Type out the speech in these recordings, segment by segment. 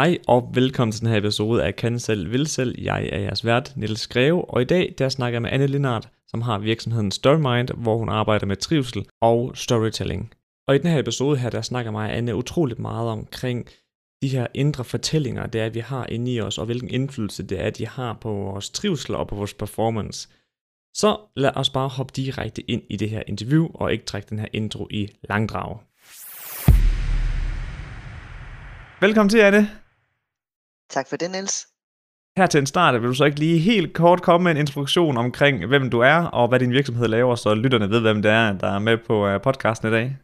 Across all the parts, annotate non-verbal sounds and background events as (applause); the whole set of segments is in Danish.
Hej og velkommen til den her episode af Kan Selv Vil Selv. Jeg er jeres vært, Niels Greve, og i dag der snakker jeg med Anne Lindart, som har virksomheden Storymind, hvor hun arbejder med trivsel og storytelling. Og i den her episode her, der snakker mig Anne utroligt meget omkring de her indre fortællinger, det er, vi har inde i os, og hvilken indflydelse det er, de har på vores trivsel og på vores performance. Så lad os bare hoppe direkte ind i det her interview, og ikke trække den her intro i langdrag. Velkommen til, Anne. Tak for det, Niels. Her til en start vil du så ikke lige helt kort komme med en introduktion omkring, hvem du er, og hvad din virksomhed laver, så lytterne ved, hvem det er, der er med på øh, podcasten i dag?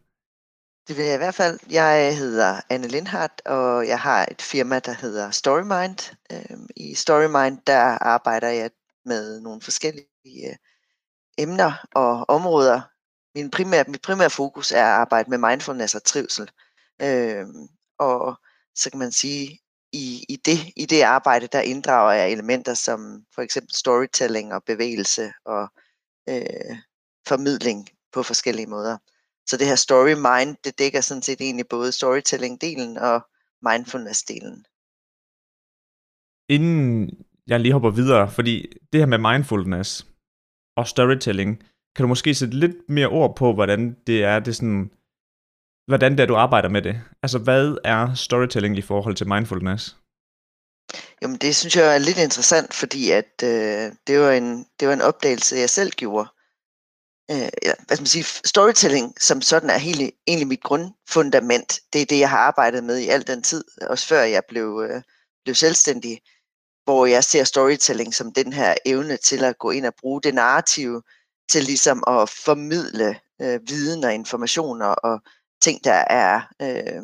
Det vil jeg i hvert fald. Jeg hedder Anne Lindhardt, og jeg har et firma, der hedder Storymind. Øhm, I Storymind, der arbejder jeg med nogle forskellige øh, emner og områder. Min primære, mit primære fokus er at arbejde med mindfulness og trivsel. Øhm, og så kan man sige, i, i, det, i det arbejde, der inddrager jeg elementer som for eksempel storytelling og bevægelse og øh, formidling på forskellige måder. Så det her story mind, det dækker sådan set egentlig både storytelling-delen og mindfulness-delen. Inden jeg lige hopper videre, fordi det her med mindfulness og storytelling, kan du måske sætte lidt mere ord på, hvordan det er, det sådan, hvordan det er, du arbejder med det? Altså, hvad er storytelling i forhold til mindfulness? Jamen, det synes jeg er lidt interessant, fordi at øh, det, var en, det var en opdagelse, jeg selv gjorde. Øh, ja, hvad skal man sige, storytelling som sådan er helt, egentlig mit grundfundament. Det er det, jeg har arbejdet med i al den tid, også før jeg blev, øh, blev selvstændig, hvor jeg ser storytelling som den her evne til at gå ind og bruge det narrative til ligesom at formidle øh, viden og informationer og ting, der er øh,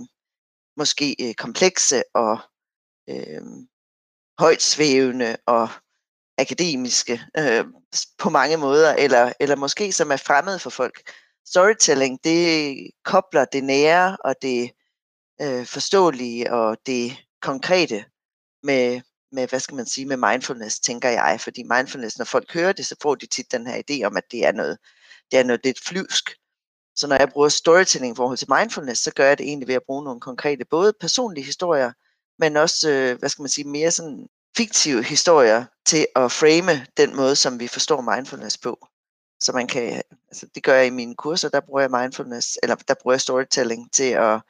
måske øh, komplekse og øh, højt svævende og akademiske øh, på mange måder, eller, eller måske som er fremmed for folk. Storytelling, det kobler det nære og det øh, forståelige og det konkrete med, med, hvad skal man sige, med mindfulness, tænker jeg. Fordi mindfulness, når folk hører det, så får de tit den her idé om, at det er noget, det er noget lidt flyvsk. Så når jeg bruger storytelling i forhold til mindfulness, så gør jeg det egentlig ved at bruge nogle konkrete, både personlige historier, men også, øh, hvad skal man sige, mere sådan fiktive historier til at frame den måde, som vi forstår mindfulness på. Så man kan, altså det gør jeg i mine kurser, der bruger jeg mindfulness, eller der bruger jeg storytelling til at,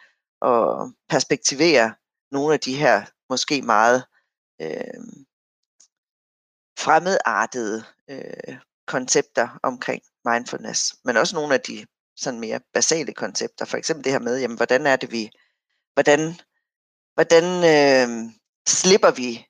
at perspektivere nogle af de her måske meget øh, fremmedartede øh, koncepter omkring mindfulness, men også nogle af de sådan mere basale koncepter. For eksempel det her med, jamen, hvordan er det vi, hvordan, hvordan øh, slipper vi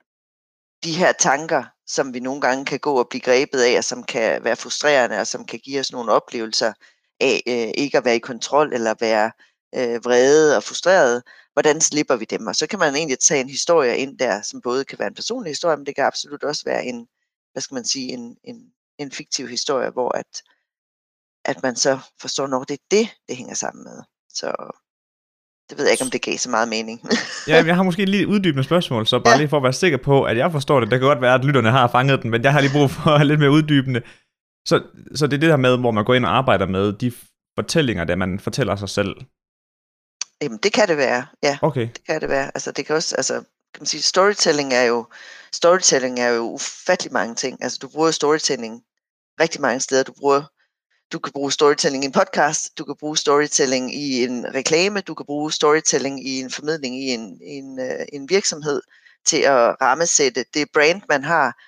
de her tanker, som vi nogle gange kan gå og blive grebet af, og som kan være frustrerende, og som kan give os nogle oplevelser af øh, ikke at være i kontrol, eller være øh, vrede og frustreret. Hvordan slipper vi dem? Og så kan man egentlig tage en historie ind der, som både kan være en personlig historie, men det kan absolut også være en, hvad skal man sige, en, en, en fiktiv historie, hvor at, at man så forstår, når det er det, det hænger sammen med. Så det ved jeg ikke, om det gav så meget mening. ja, jeg har måske lige et uddybende spørgsmål, så bare ja. lige for at være sikker på, at jeg forstår det. Det kan godt være, at lytterne har fanget den, men jeg har lige brug for (laughs) lidt mere uddybende. Så, så det er det der med, hvor man går ind og arbejder med de fortællinger, der man fortæller sig selv. Jamen, det kan det være, ja. Okay. Det kan det være. Altså, det kan også, altså, kan man sige, storytelling er jo, storytelling er jo ufattelig mange ting. Altså, du bruger storytelling rigtig mange steder. Du bruger du kan bruge storytelling i en podcast, du kan bruge storytelling i en reklame, du kan bruge storytelling i en formidling i en, en, øh, en virksomhed til at rammesætte det brand, man har.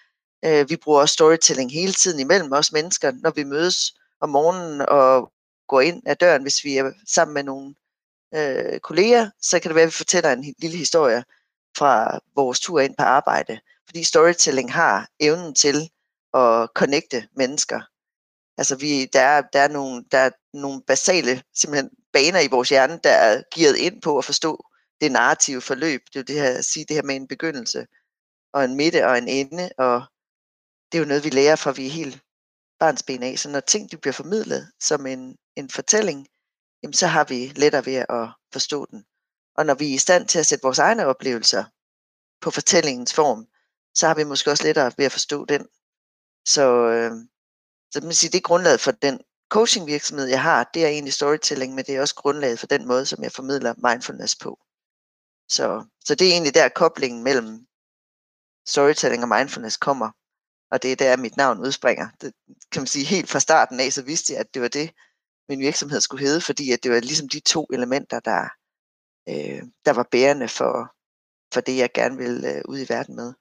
Øh, vi bruger storytelling hele tiden imellem os mennesker, når vi mødes om morgenen og går ind ad døren, hvis vi er sammen med nogle øh, kolleger, så kan det være, at vi fortæller en lille historie fra vores tur ind på arbejde. Fordi storytelling har evnen til at connecte mennesker Altså vi, der, er, der, er nogle, der er nogle basale simpelthen baner i vores hjerne, der er gearet ind på at forstå det narrative forløb. Det er jo det her, at sige det her med en begyndelse, og en midte og en ende, og det er jo noget, vi lærer fra vi er helt barnsben af. Så når ting de bliver formidlet som en, en fortælling, jamen så har vi lettere ved at forstå den. Og når vi er i stand til at sætte vores egne oplevelser på fortællingens form, så har vi måske også lettere ved at forstå den. Så, øh, så man siger, det er grundlaget for den coaching virksomhed, jeg har, det er egentlig storytelling, men det er også grundlaget for den måde, som jeg formidler mindfulness på. Så, så det er egentlig der koblingen mellem storytelling og mindfulness kommer. Og det er der, mit navn udspringer. Det kan man sige helt fra starten af, så vidste jeg, at det var det, min virksomhed skulle hedde, fordi at det var ligesom de to elementer, der, øh, der var bærende for, for det, jeg gerne ville øh, ud i verden med.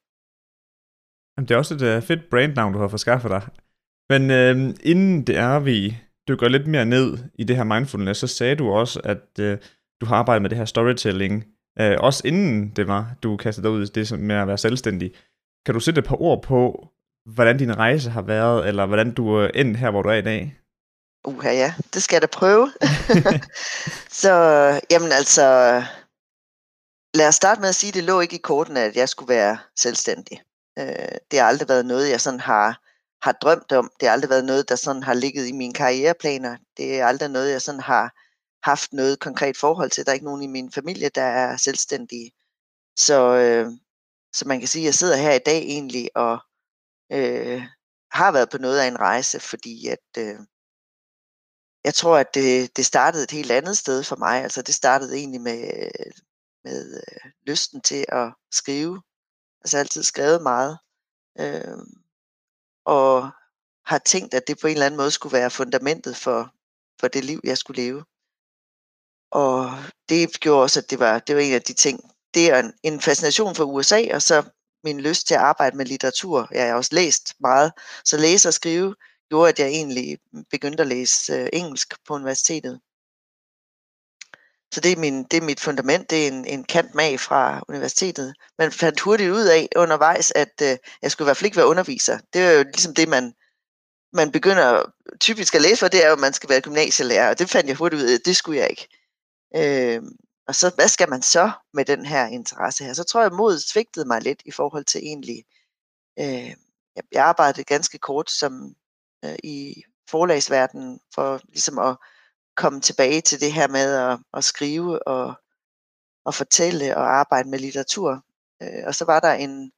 Jamen, det er også et øh, fedt brandnavn, du har fået skaffet dig. Men øh, inden det er, vi dykker lidt mere ned i det her mindfulness, så sagde du også, at øh, du har arbejdet med det her storytelling, øh, også inden det var, du kastede dig ud i det med at være selvstændig. Kan du sætte et par ord på, hvordan din rejse har været, eller hvordan du er endt her, hvor du er i dag? Uha ja, det skal jeg da prøve. (laughs) så, jamen altså, lad os starte med at sige, at det lå ikke i korten, at jeg skulle være selvstændig. Øh, det har aldrig været noget, jeg sådan har, har drømt om. Det har aldrig været noget, der sådan har ligget i mine karriereplaner. Det er aldrig noget, jeg sådan har haft noget konkret forhold til. Der er ikke nogen i min familie, der er selvstændige. Så, øh, så man kan sige, at jeg sidder her i dag egentlig og øh, har været på noget af en rejse, fordi at øh, jeg tror, at det, det startede et helt andet sted for mig. Altså det startede egentlig med, med øh, lysten til at skrive. Altså jeg har altid skrevet meget. Øh, og har tænkt, at det på en eller anden måde skulle være fundamentet for, for det liv, jeg skulle leve. Og det gjorde også, at det var, det var en af de ting. Det er en, en fascination for USA, og så min lyst til at arbejde med litteratur. Jeg har også læst meget, så læse og skrive gjorde, at jeg egentlig begyndte at læse øh, engelsk på universitetet. Så det er, min, det er mit fundament, det er en, en kant mag fra universitetet. Man fandt hurtigt ud af undervejs, at øh, jeg skulle i hvert fald ikke være underviser. Det er jo ligesom det, man, man begynder typisk at læse for, det er jo, at man skal være gymnasielærer, og det fandt jeg hurtigt ud af, det skulle jeg ikke. Øh, og så, hvad skal man så med den her interesse her? Så tror jeg, modet svigtede mig lidt i forhold til egentlig, øh, jeg arbejdede ganske kort som øh, i forlagsverdenen for ligesom at komme tilbage til det her med at, at skrive og, og fortælle og arbejde med litteratur. Øh, og så var der en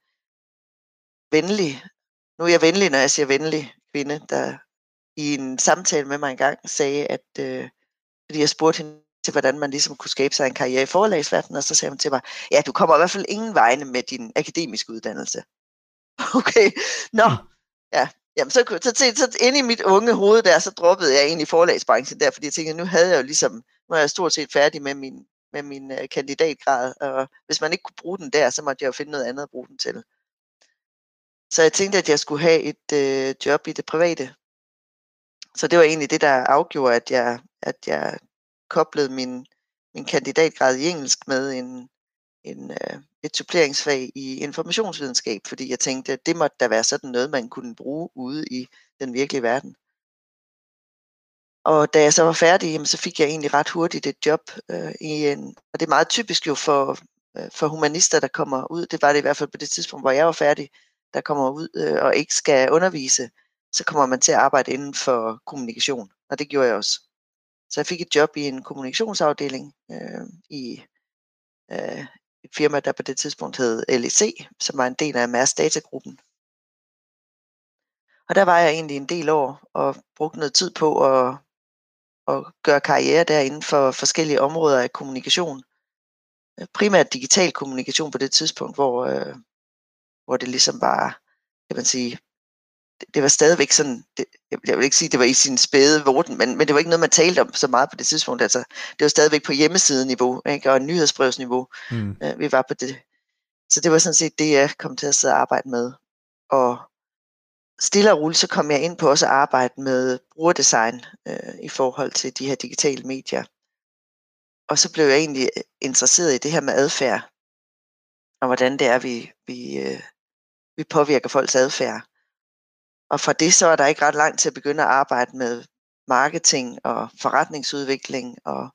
venlig, nu er jeg venlig, når jeg siger venlig kvinde, der i en samtale med mig engang sagde, at øh, fordi jeg spurgte hende til, hvordan man ligesom kunne skabe sig en karriere i forlagsverdenen, og så sagde hun til mig, ja, du kommer i hvert fald ingen vegne med din akademiske uddannelse. (laughs) Okay, nå, mm. ja, Jamen, så, så, så, så inde i mit unge hoved der, så droppede jeg egentlig forlagsbranchen der, fordi jeg tænkte, nu havde jeg jo ligesom, nu er jeg stort set færdig med min, med min uh, kandidatgrad, og hvis man ikke kunne bruge den der, så måtte jeg jo finde noget andet at bruge den til. Så jeg tænkte, at jeg skulle have et uh, job i det private. Så det var egentlig det, der afgjorde, at jeg, at jeg koblede min, min kandidatgrad i engelsk med en, en, uh, et suppleringsfag i informationsvidenskab, fordi jeg tænkte, at det måtte da være sådan noget, man kunne bruge ude i den virkelige verden. Og da jeg så var færdig, jamen, så fik jeg egentlig ret hurtigt et job øh, i en, og det er meget typisk jo for, øh, for humanister, der kommer ud, det var det i hvert fald på det tidspunkt, hvor jeg var færdig, der kommer ud øh, og ikke skal undervise, så kommer man til at arbejde inden for kommunikation, og det gjorde jeg også. Så jeg fik et job i en kommunikationsafdeling øh, i øh, et firma, der på det tidspunkt hed LEC, som var en del af Mærs datagruppen. Og der var jeg egentlig en del år og brugte noget tid på at, at gøre karriere derinde for forskellige områder af kommunikation. Primært digital kommunikation på det tidspunkt, hvor, øh, hvor det ligesom var, kan man sige, det var stadigvæk sådan, det, jeg vil ikke sige, det var i sin spæde vorten, men, men det var ikke noget, man talte om så meget på det tidspunkt. Altså, det var stadigvæk på hjemmesideniveau, ikke? og nyhedsbrevsniveau, mm. øh, vi var på det. Så det var sådan set det, jeg kom til at sidde og arbejde med. Og stille og roligt, så kom jeg ind på også at arbejde med brugerdesign øh, i forhold til de her digitale medier. Og så blev jeg egentlig interesseret i det her med adfærd, og hvordan det er, vi, vi, øh, vi påvirker folks adfærd. Og fra det så er der ikke ret langt til at begynde at arbejde med marketing og forretningsudvikling og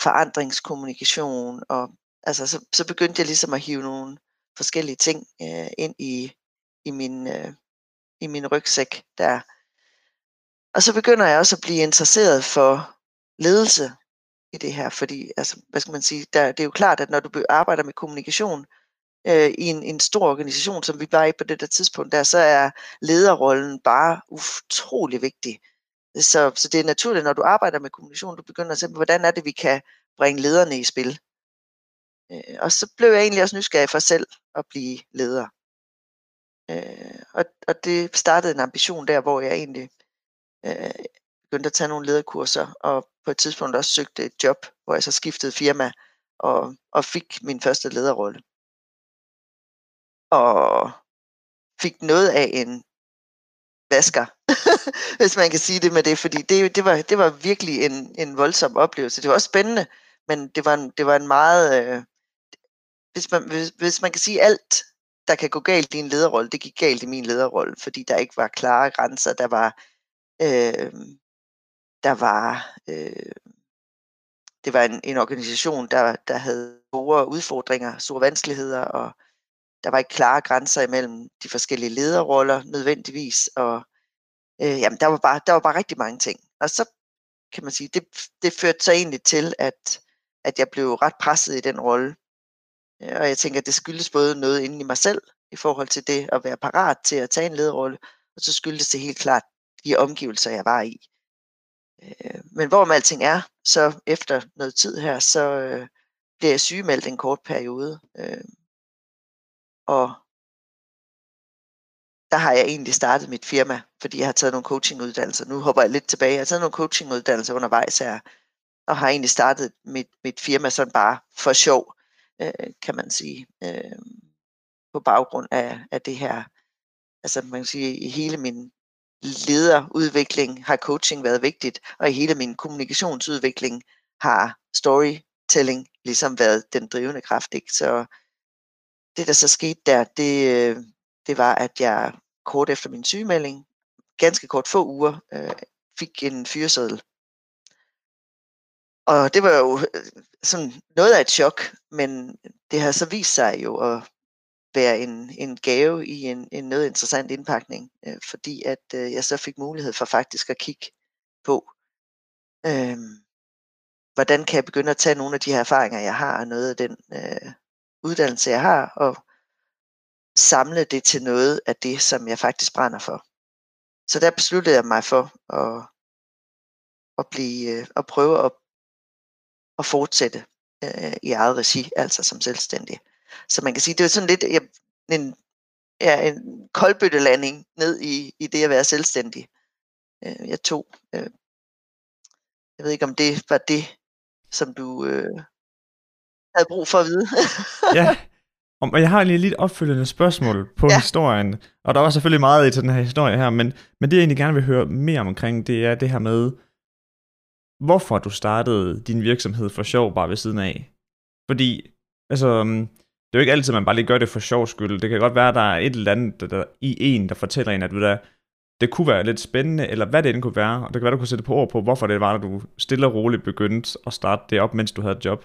forandringskommunikation. Og, altså, så, så begyndte jeg ligesom at hive nogle forskellige ting øh, ind i, i, min, øh, i min rygsæk der. Og så begynder jeg også at blive interesseret for ledelse i det her, fordi altså, hvad skal man sige, der, det er jo klart, at når du arbejder med kommunikation, øh, i en, en stor organisation, som vi var i på det der tidspunkt der, så er lederrollen bare utrolig vigtig. Så, så det er naturligt, når du arbejder med kommunikation, du begynder at se, hvordan er det, vi kan bringe lederne i spil. Øh, og så blev jeg egentlig også nysgerrig for selv at blive leder. Øh, og, og det startede en ambition der, hvor jeg egentlig øh, begyndte at tage nogle lederkurser, og på et tidspunkt også søgte et job, hvor jeg så skiftede firma og, og fik min første lederrolle. Og fik noget af en vasker, (laughs) hvis man kan sige det med det, fordi det, det, var, det var virkelig en, en voldsom oplevelse. Det var også spændende, men det var en, det var en meget... Øh, hvis, man, hvis, hvis man kan sige alt, der kan gå galt i en lederrolle, det gik galt i min lederrolle, fordi der ikke var klare grænser, der var... Øh, der var... Øh, det var en, en organisation, der, der havde store udfordringer, store vanskeligheder, og der var ikke klare grænser imellem de forskellige lederroller nødvendigvis, og øh, jamen, der, var bare, der var bare rigtig mange ting. Og så kan man sige, det, det førte så egentlig til, at, at jeg blev ret presset i den rolle. Øh, og jeg tænker, at det skyldes både noget inde i mig selv, i forhold til det at være parat til at tage en lederrolle, og så skyldes det helt klart de omgivelser, jeg var i. Øh, men hvor alting er, så efter noget tid her, så øh, bliver jeg sygemeldt en kort periode. Og der har jeg egentlig startet mit firma, fordi jeg har taget nogle coachinguddannelser. Nu hopper jeg lidt tilbage. Jeg har taget nogle coachinguddannelser undervejs her, og har egentlig startet mit, mit firma sådan bare for sjov, øh, kan man sige, øh, på baggrund af, af det her. Altså man kan sige, i hele min lederudvikling har coaching været vigtigt, og i hele min kommunikationsudvikling har storytelling ligesom været den drivende kraft. Ikke? Så det, der så skete der, det, øh, det var, at jeg kort efter min sygemelding, ganske kort få uger, øh, fik en fyreseddel. Og det var jo øh, sådan noget af et chok, men det har så vist sig jo at være en, en gave i en, en noget interessant indpakning, øh, fordi at øh, jeg så fik mulighed for faktisk at kigge på, øh, hvordan kan jeg begynde at tage nogle af de her erfaringer, jeg har, og noget af den øh, uddannelse, jeg har, og samle det til noget af det, som jeg faktisk brænder for. Så der besluttede jeg mig for at, at, blive, øh, at prøve at, at fortsætte øh, i eget regi, altså som selvstændig. Så man kan sige, det er sådan lidt jeg, en, ja, en koldbøttelanding ned i, i det at være selvstændig. Øh, jeg tog, øh, jeg ved ikke om det var det, som du øh, havde brug for at vide. (laughs) ja, (laughs) og jeg har lige lidt opfølgende spørgsmål på ja. historien, og der var selvfølgelig meget i til den her historie her, men, men det jeg egentlig gerne vil høre mere omkring, det er det her med, hvorfor du startede din virksomhed for sjov bare ved siden af. Fordi, altså, øhm, det er jo ikke altid, man bare lige gør det for sjov skyld. Det kan godt være, at der er et eller andet der, der, i en, der fortæller en, at du der, det kunne være lidt spændende, eller hvad det end kunne være, og det kan være, du kunne sætte på ord på, hvorfor det var, at du stille og roligt begyndte at starte det op, mens du havde et job.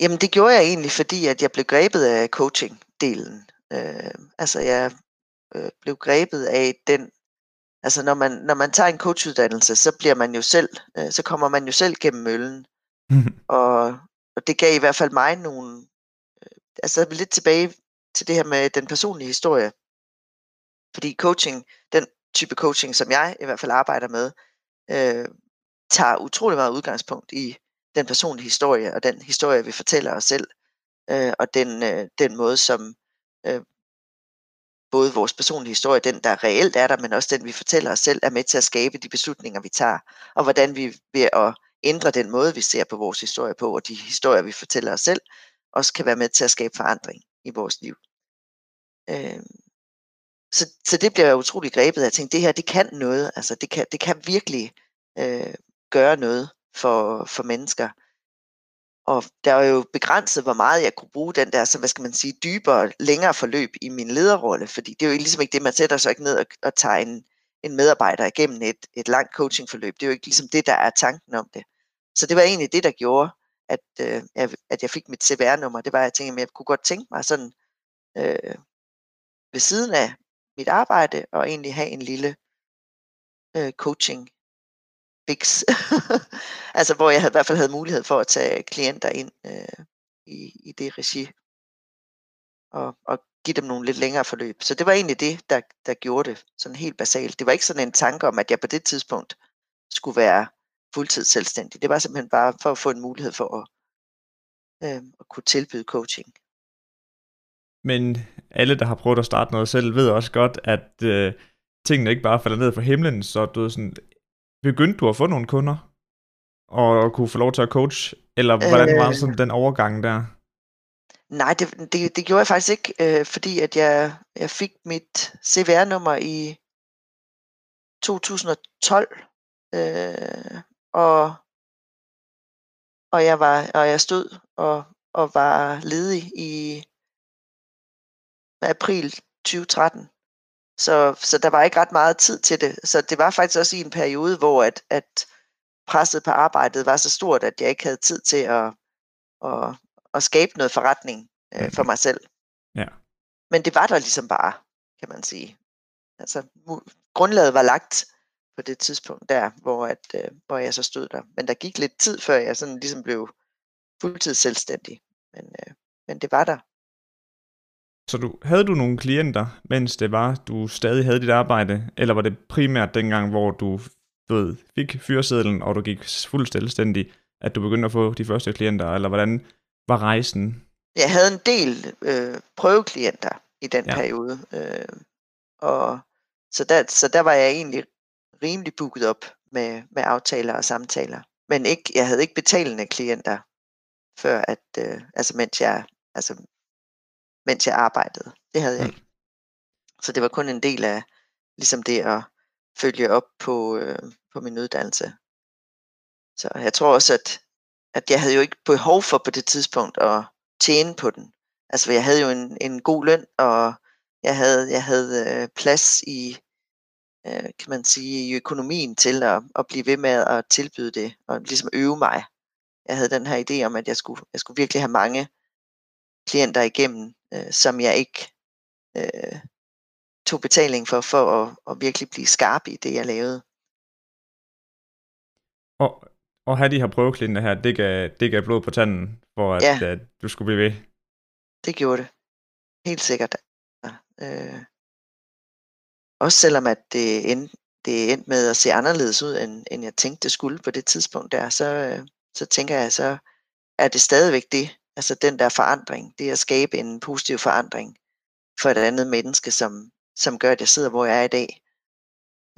Jamen det gjorde jeg egentlig, fordi at jeg blev grebet af coaching-delen. Øh, altså jeg øh, blev grebet af den, altså når man, når man tager en coachuddannelse, så bliver man jo selv, øh, så kommer man jo selv gennem møllen. (laughs) og, og det gav i hvert fald mig nogle, øh, altså lidt tilbage til det her med den personlige historie. Fordi coaching, den type coaching, som jeg i hvert fald arbejder med, øh, tager utrolig meget udgangspunkt i den personlige historie, og den historie, vi fortæller os selv, øh, og den, øh, den måde, som øh, både vores personlige historie, den der reelt er der, men også den, vi fortæller os selv, er med til at skabe de beslutninger, vi tager, og hvordan vi ved at ændre den måde, vi ser på vores historie på, og de historier, vi fortæller os selv, også kan være med til at skabe forandring i vores liv. Øh, så, så det bliver jeg utrolig grebet af. Jeg tænkte, det her, det kan noget. Altså, det kan, det kan virkelig øh, gøre noget for, for mennesker. Og der er jo begrænset, hvor meget jeg kunne bruge den der, så hvad skal man sige, dybere, længere forløb i min lederrolle, fordi det er jo ligesom ikke det, man sætter sig ikke ned og, og tager en, en medarbejder igennem et, et langt coachingforløb. Det er jo ikke ligesom det, der er tanken om det. Så det var egentlig det, der gjorde, at, øh, at jeg fik mit CVR-nummer. Det var, at jeg tænkte, at jeg kunne godt tænke mig sådan øh, ved siden af mit arbejde, og egentlig have en lille øh, coaching fix. (laughs) altså hvor jeg havde, i hvert fald havde mulighed for at tage klienter ind øh, i, i det regi. Og, og give dem nogle lidt længere forløb. Så det var egentlig det, der, der gjorde det sådan helt basalt. Det var ikke sådan en tanke om, at jeg på det tidspunkt skulle være fuldtids selvstændig. Det var simpelthen bare for at få en mulighed for at, øh, at kunne tilbyde coaching. Men alle, der har prøvet at starte noget selv, ved også godt, at øh, tingene ikke bare falder ned fra himlen, så du sådan, begyndte du at få nogle kunder? Og kunne få lov til at coach? Eller hvordan var sådan den overgang der? Nej, det, det, det gjorde jeg faktisk ikke, øh, fordi at jeg, jeg fik mit CVR-nummer i 2012, øh, og, og jeg var og jeg stod og, og var ledig i april 2013. Så, så der var ikke ret meget tid til det. Så det var faktisk også i en periode, hvor at, at presset på arbejdet var så stort, at jeg ikke havde tid til at, at, at skabe noget forretning øh, for mig selv. Ja. Men det var der ligesom bare, kan man sige. Altså, grundlaget var lagt på det tidspunkt der, hvor, at, øh, hvor jeg så stod der. Men der gik lidt tid, før jeg sådan ligesom blev fuldtids selvstændig. Men, øh, men det var der. Så du, havde du nogle klienter, mens det var, du stadig havde dit arbejde, eller var det primært dengang, hvor du ved, fik fyresedlen, og du gik fuldt selvstændig, at du begyndte at få de første klienter, eller hvordan var rejsen? Jeg havde en del øh, prøveklienter i den ja. periode, øh, og så der, så der var jeg egentlig rimelig booket op med, med aftaler og samtaler. Men ikke, jeg havde ikke betalende klienter, før at, øh, altså mens jeg, altså mens jeg arbejdede. Det havde jeg ikke. Så det var kun en del af ligesom det at følge op på, øh, på min uddannelse. Så jeg tror også, at, at jeg havde jo ikke behov for på det tidspunkt at tjene på den. Altså jeg havde jo en, en god løn, og jeg havde, jeg havde øh, plads i, øh, kan man sige, i økonomien til at, at blive ved med at tilbyde det, og ligesom øve mig. Jeg havde den her idé om, at jeg skulle, jeg skulle virkelig have mange klienter igennem, øh, som jeg ikke øh, tog betaling for, for at, at virkelig blive skarp i det, jeg lavede. Og, og have de her prøveklienter her, det gav, det gav blod på tanden, for at, ja. at du skulle blive ved? Det gjorde det. Helt sikkert. Øh, også selvom at det endte, det endte med at se anderledes ud, end, end jeg tænkte det skulle på det tidspunkt der, så, øh, så tænker jeg, så er det stadigvæk det, Altså den der forandring, det at skabe en positiv forandring for et andet menneske, som, som gør, at jeg sidder, hvor jeg er i dag.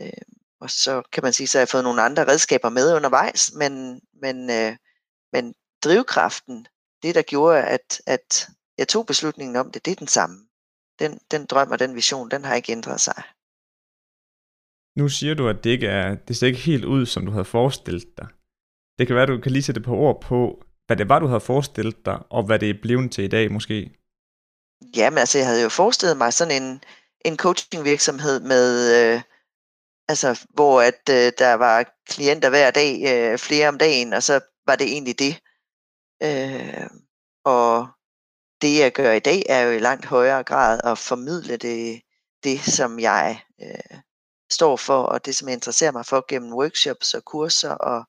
Øh, og så kan man sige, så har jeg fået nogle andre redskaber med undervejs, men, men, øh, men drivkraften, det der gjorde, at, at jeg tog beslutningen om det, det er den samme. Den, den drøm og den vision, den har ikke ændret sig. Nu siger du, at det ikke er, det ser ikke helt ud, som du havde forestillet dig. Det kan være, at du kan lige sætte på ord på, hvad det var, du havde forestillet dig, og hvad det er blevet til i dag måske? Jamen altså, jeg havde jo forestillet mig sådan en, en coachingvirksomhed med, øh, altså, hvor at øh, der var klienter hver dag, øh, flere om dagen, og så var det egentlig det. Øh, og det, jeg gør i dag, er jo i langt højere grad at formidle det, det som jeg øh, står for, og det, som jeg interesserer mig for gennem workshops og kurser og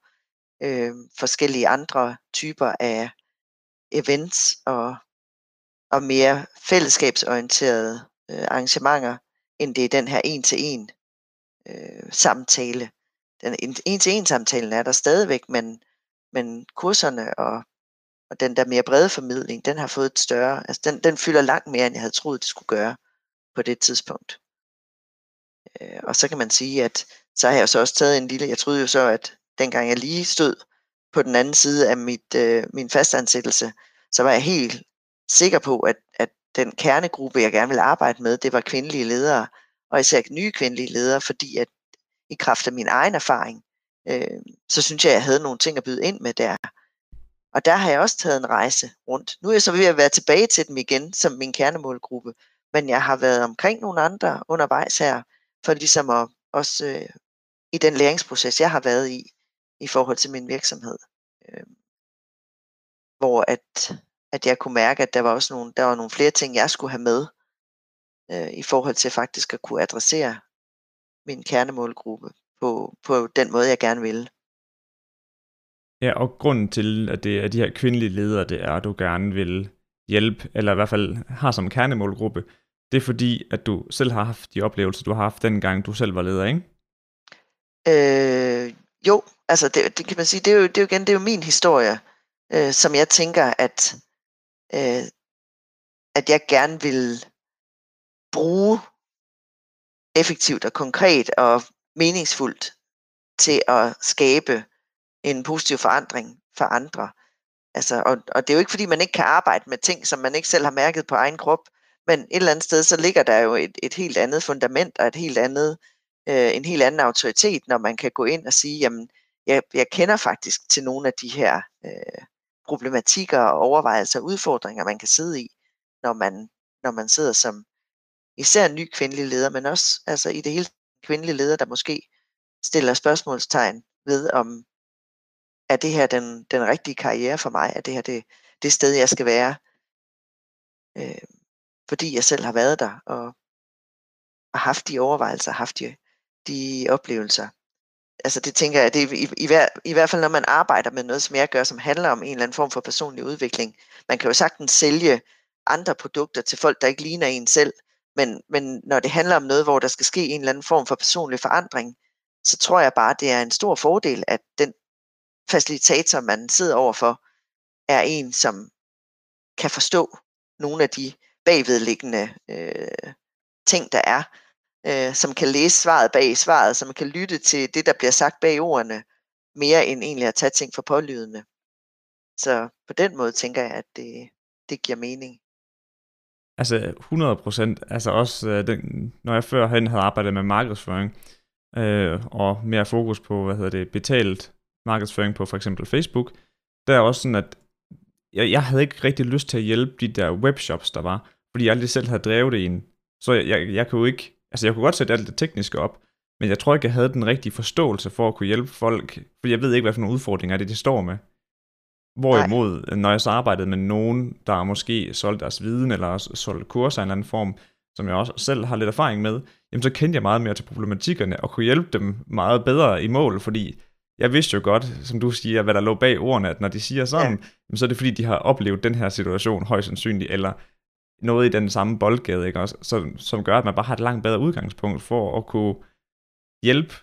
øh, forskellige andre typer af events og, og mere fællesskabsorienterede øh, arrangementer, end det er den her en-til-en øh, samtale. Den en-til-en samtalen er der stadigvæk, men, men kurserne og, og den der mere brede formidling, den har fået et større, altså den, den fylder langt mere, end jeg havde troet, det skulle gøre på det tidspunkt. Øh, og så kan man sige, at så har jeg så også taget en lille, jeg troede jo så, at dengang jeg lige stod på den anden side af mit, øh, min fastansættelse, så var jeg helt sikker på, at, at den kernegruppe, jeg gerne ville arbejde med, det var kvindelige ledere, og især nye kvindelige ledere, fordi at i kraft af min egen erfaring, øh, så synes jeg, at jeg havde nogle ting at byde ind med der. Og der har jeg også taget en rejse rundt. Nu er jeg så ved at være tilbage til dem igen som min kernemålgruppe, men jeg har været omkring nogle andre undervejs her, for ligesom at også øh, i den læringsproces, jeg har været i, i forhold til min virksomhed. Øh, hvor at, at jeg kunne mærke, at der var også nogle, der var nogle flere ting, jeg skulle have med, øh, i forhold til faktisk at kunne adressere min kernemålgruppe på, på den måde, jeg gerne ville. Ja, og grunden til, at det er de her kvindelige ledere, det er, at du gerne vil hjælpe, eller i hvert fald har som kernemålgruppe, det er fordi, at du selv har haft de oplevelser, du har haft dengang, du selv var leder, ikke? Øh, jo, altså det, det kan man sige, det er jo, det er jo igen, det er jo min historie, øh, som jeg tænker, at, øh, at jeg gerne vil bruge effektivt og konkret og meningsfuldt til at skabe en positiv forandring for andre. Altså, og, og det er jo ikke fordi, man ikke kan arbejde med ting, som man ikke selv har mærket på egen krop, men et eller andet sted, så ligger der jo et, et helt andet fundament og et helt andet, øh, en helt anden autoritet, når man kan gå ind og sige, jamen, jeg, jeg kender faktisk til nogle af de her øh, problematikker og overvejelser og udfordringer, man kan sidde i, når man, når man sidder som især en ny kvindelig leder, men også altså i det hele kvindelige leder, der måske stiller spørgsmålstegn ved, om er det her den, den rigtige karriere for mig? Er det her det, det sted, jeg skal være? Øh, fordi jeg selv har været der og, og haft de overvejelser, haft de, de oplevelser. Altså det tænker jeg, det er i, i, hver, i hvert fald når man arbejder med noget, som jeg gør, som handler om en eller anden form for personlig udvikling. Man kan jo sagtens sælge andre produkter til folk, der ikke ligner en selv, men, men når det handler om noget, hvor der skal ske en eller anden form for personlig forandring, så tror jeg bare, det er en stor fordel, at den facilitator, man sidder overfor, er en, som kan forstå nogle af de bagvedliggende øh, ting, der er, øh, som kan læse svaret bag svaret, som kan lytte til det, der bliver sagt bag ordene, mere end egentlig at tage ting for pålydende. Så på den måde tænker jeg, at det, det giver mening. Altså 100 procent. Altså også, øh, den, når jeg førhen havde arbejdet med markedsføring, øh, og mere fokus på, hvad hedder det, betalt markedsføring på for eksempel Facebook, der er også sådan, at jeg, jeg havde ikke rigtig lyst til at hjælpe de der webshops, der var, fordi jeg aldrig selv havde drevet det en. Så jeg, jeg, jeg kunne ikke, altså jeg kunne godt sætte alt det tekniske op, men jeg tror ikke, jeg havde den rigtige forståelse for at kunne hjælpe folk, fordi jeg ved ikke, hvad for nogle udfordringer det, de står med. Hvorimod, Nej. når jeg så arbejdede med nogen, der måske solgt deres viden, eller solgt kurser i en eller anden form, som jeg også selv har lidt erfaring med, jamen så kendte jeg meget mere til problematikkerne, og kunne hjælpe dem meget bedre i mål, fordi jeg vidste jo godt, som du siger, hvad der lå bag ordene, at når de siger sådan, ja. så er det fordi, de har oplevet den her situation højst sandsynligt, eller noget i den samme boldgade, ikke? Også, så, som gør, at man bare har et langt bedre udgangspunkt for at kunne hjælpe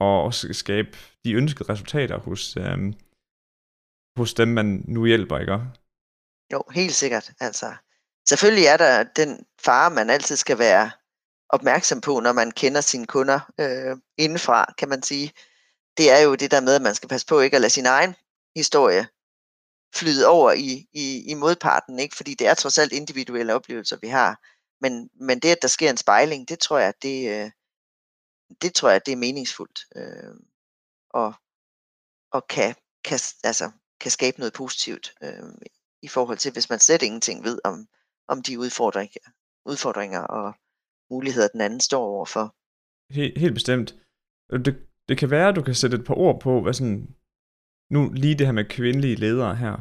og skabe de ønskede resultater hos, øhm, hos dem, man nu hjælper, ikke? Jo, helt sikkert. Altså, selvfølgelig er der den fare, man altid skal være opmærksom på, når man kender sine kunder øh, indenfra, kan man sige. Det er jo det der med, at man skal passe på ikke at lade sin egen historie flyde over i, i, i modparten, ikke? fordi det er trods alt individuelle oplevelser, vi har. Men, men det, at der sker en spejling, det tror jeg, det, øh, det tror jeg, det er meningsfuldt. Øh, og, og kan, kan, altså, kan skabe noget positivt øh, i forhold til, hvis man slet ingenting ved om, om de udfordringer, udfordringer og muligheder, den anden står overfor. Helt, helt bestemt. Det, det kan være, at du kan sætte et par ord på, hvad sådan, nu lige det her med kvindelige ledere her.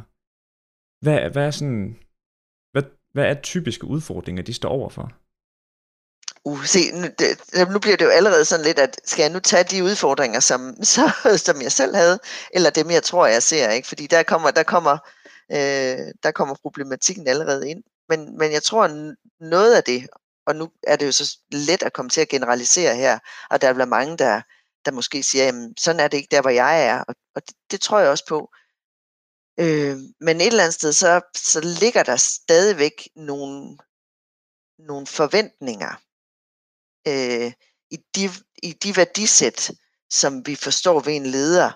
Hvad, hvad er sådan, hvad, hvad er typiske udfordringer, de står overfor? Uh, se, nu, det, nu bliver det jo allerede sådan lidt, at skal jeg nu tage de udfordringer, som, (laughs) så, som jeg selv havde, eller dem, jeg tror, jeg ser, ikke? Fordi der kommer, der kommer, øh, der kommer problematikken allerede ind. Men, men jeg tror, noget af det, og nu er det jo så let at komme til at generalisere her, og der er mange, der, der måske siger, jamen, sådan er det ikke der, hvor jeg er, og, og det, det tror jeg også på. Øh, men et eller andet sted, så, så ligger der stadigvæk nogle, nogle forventninger øh, i, de, i de værdisæt, som vi forstår ved en leder,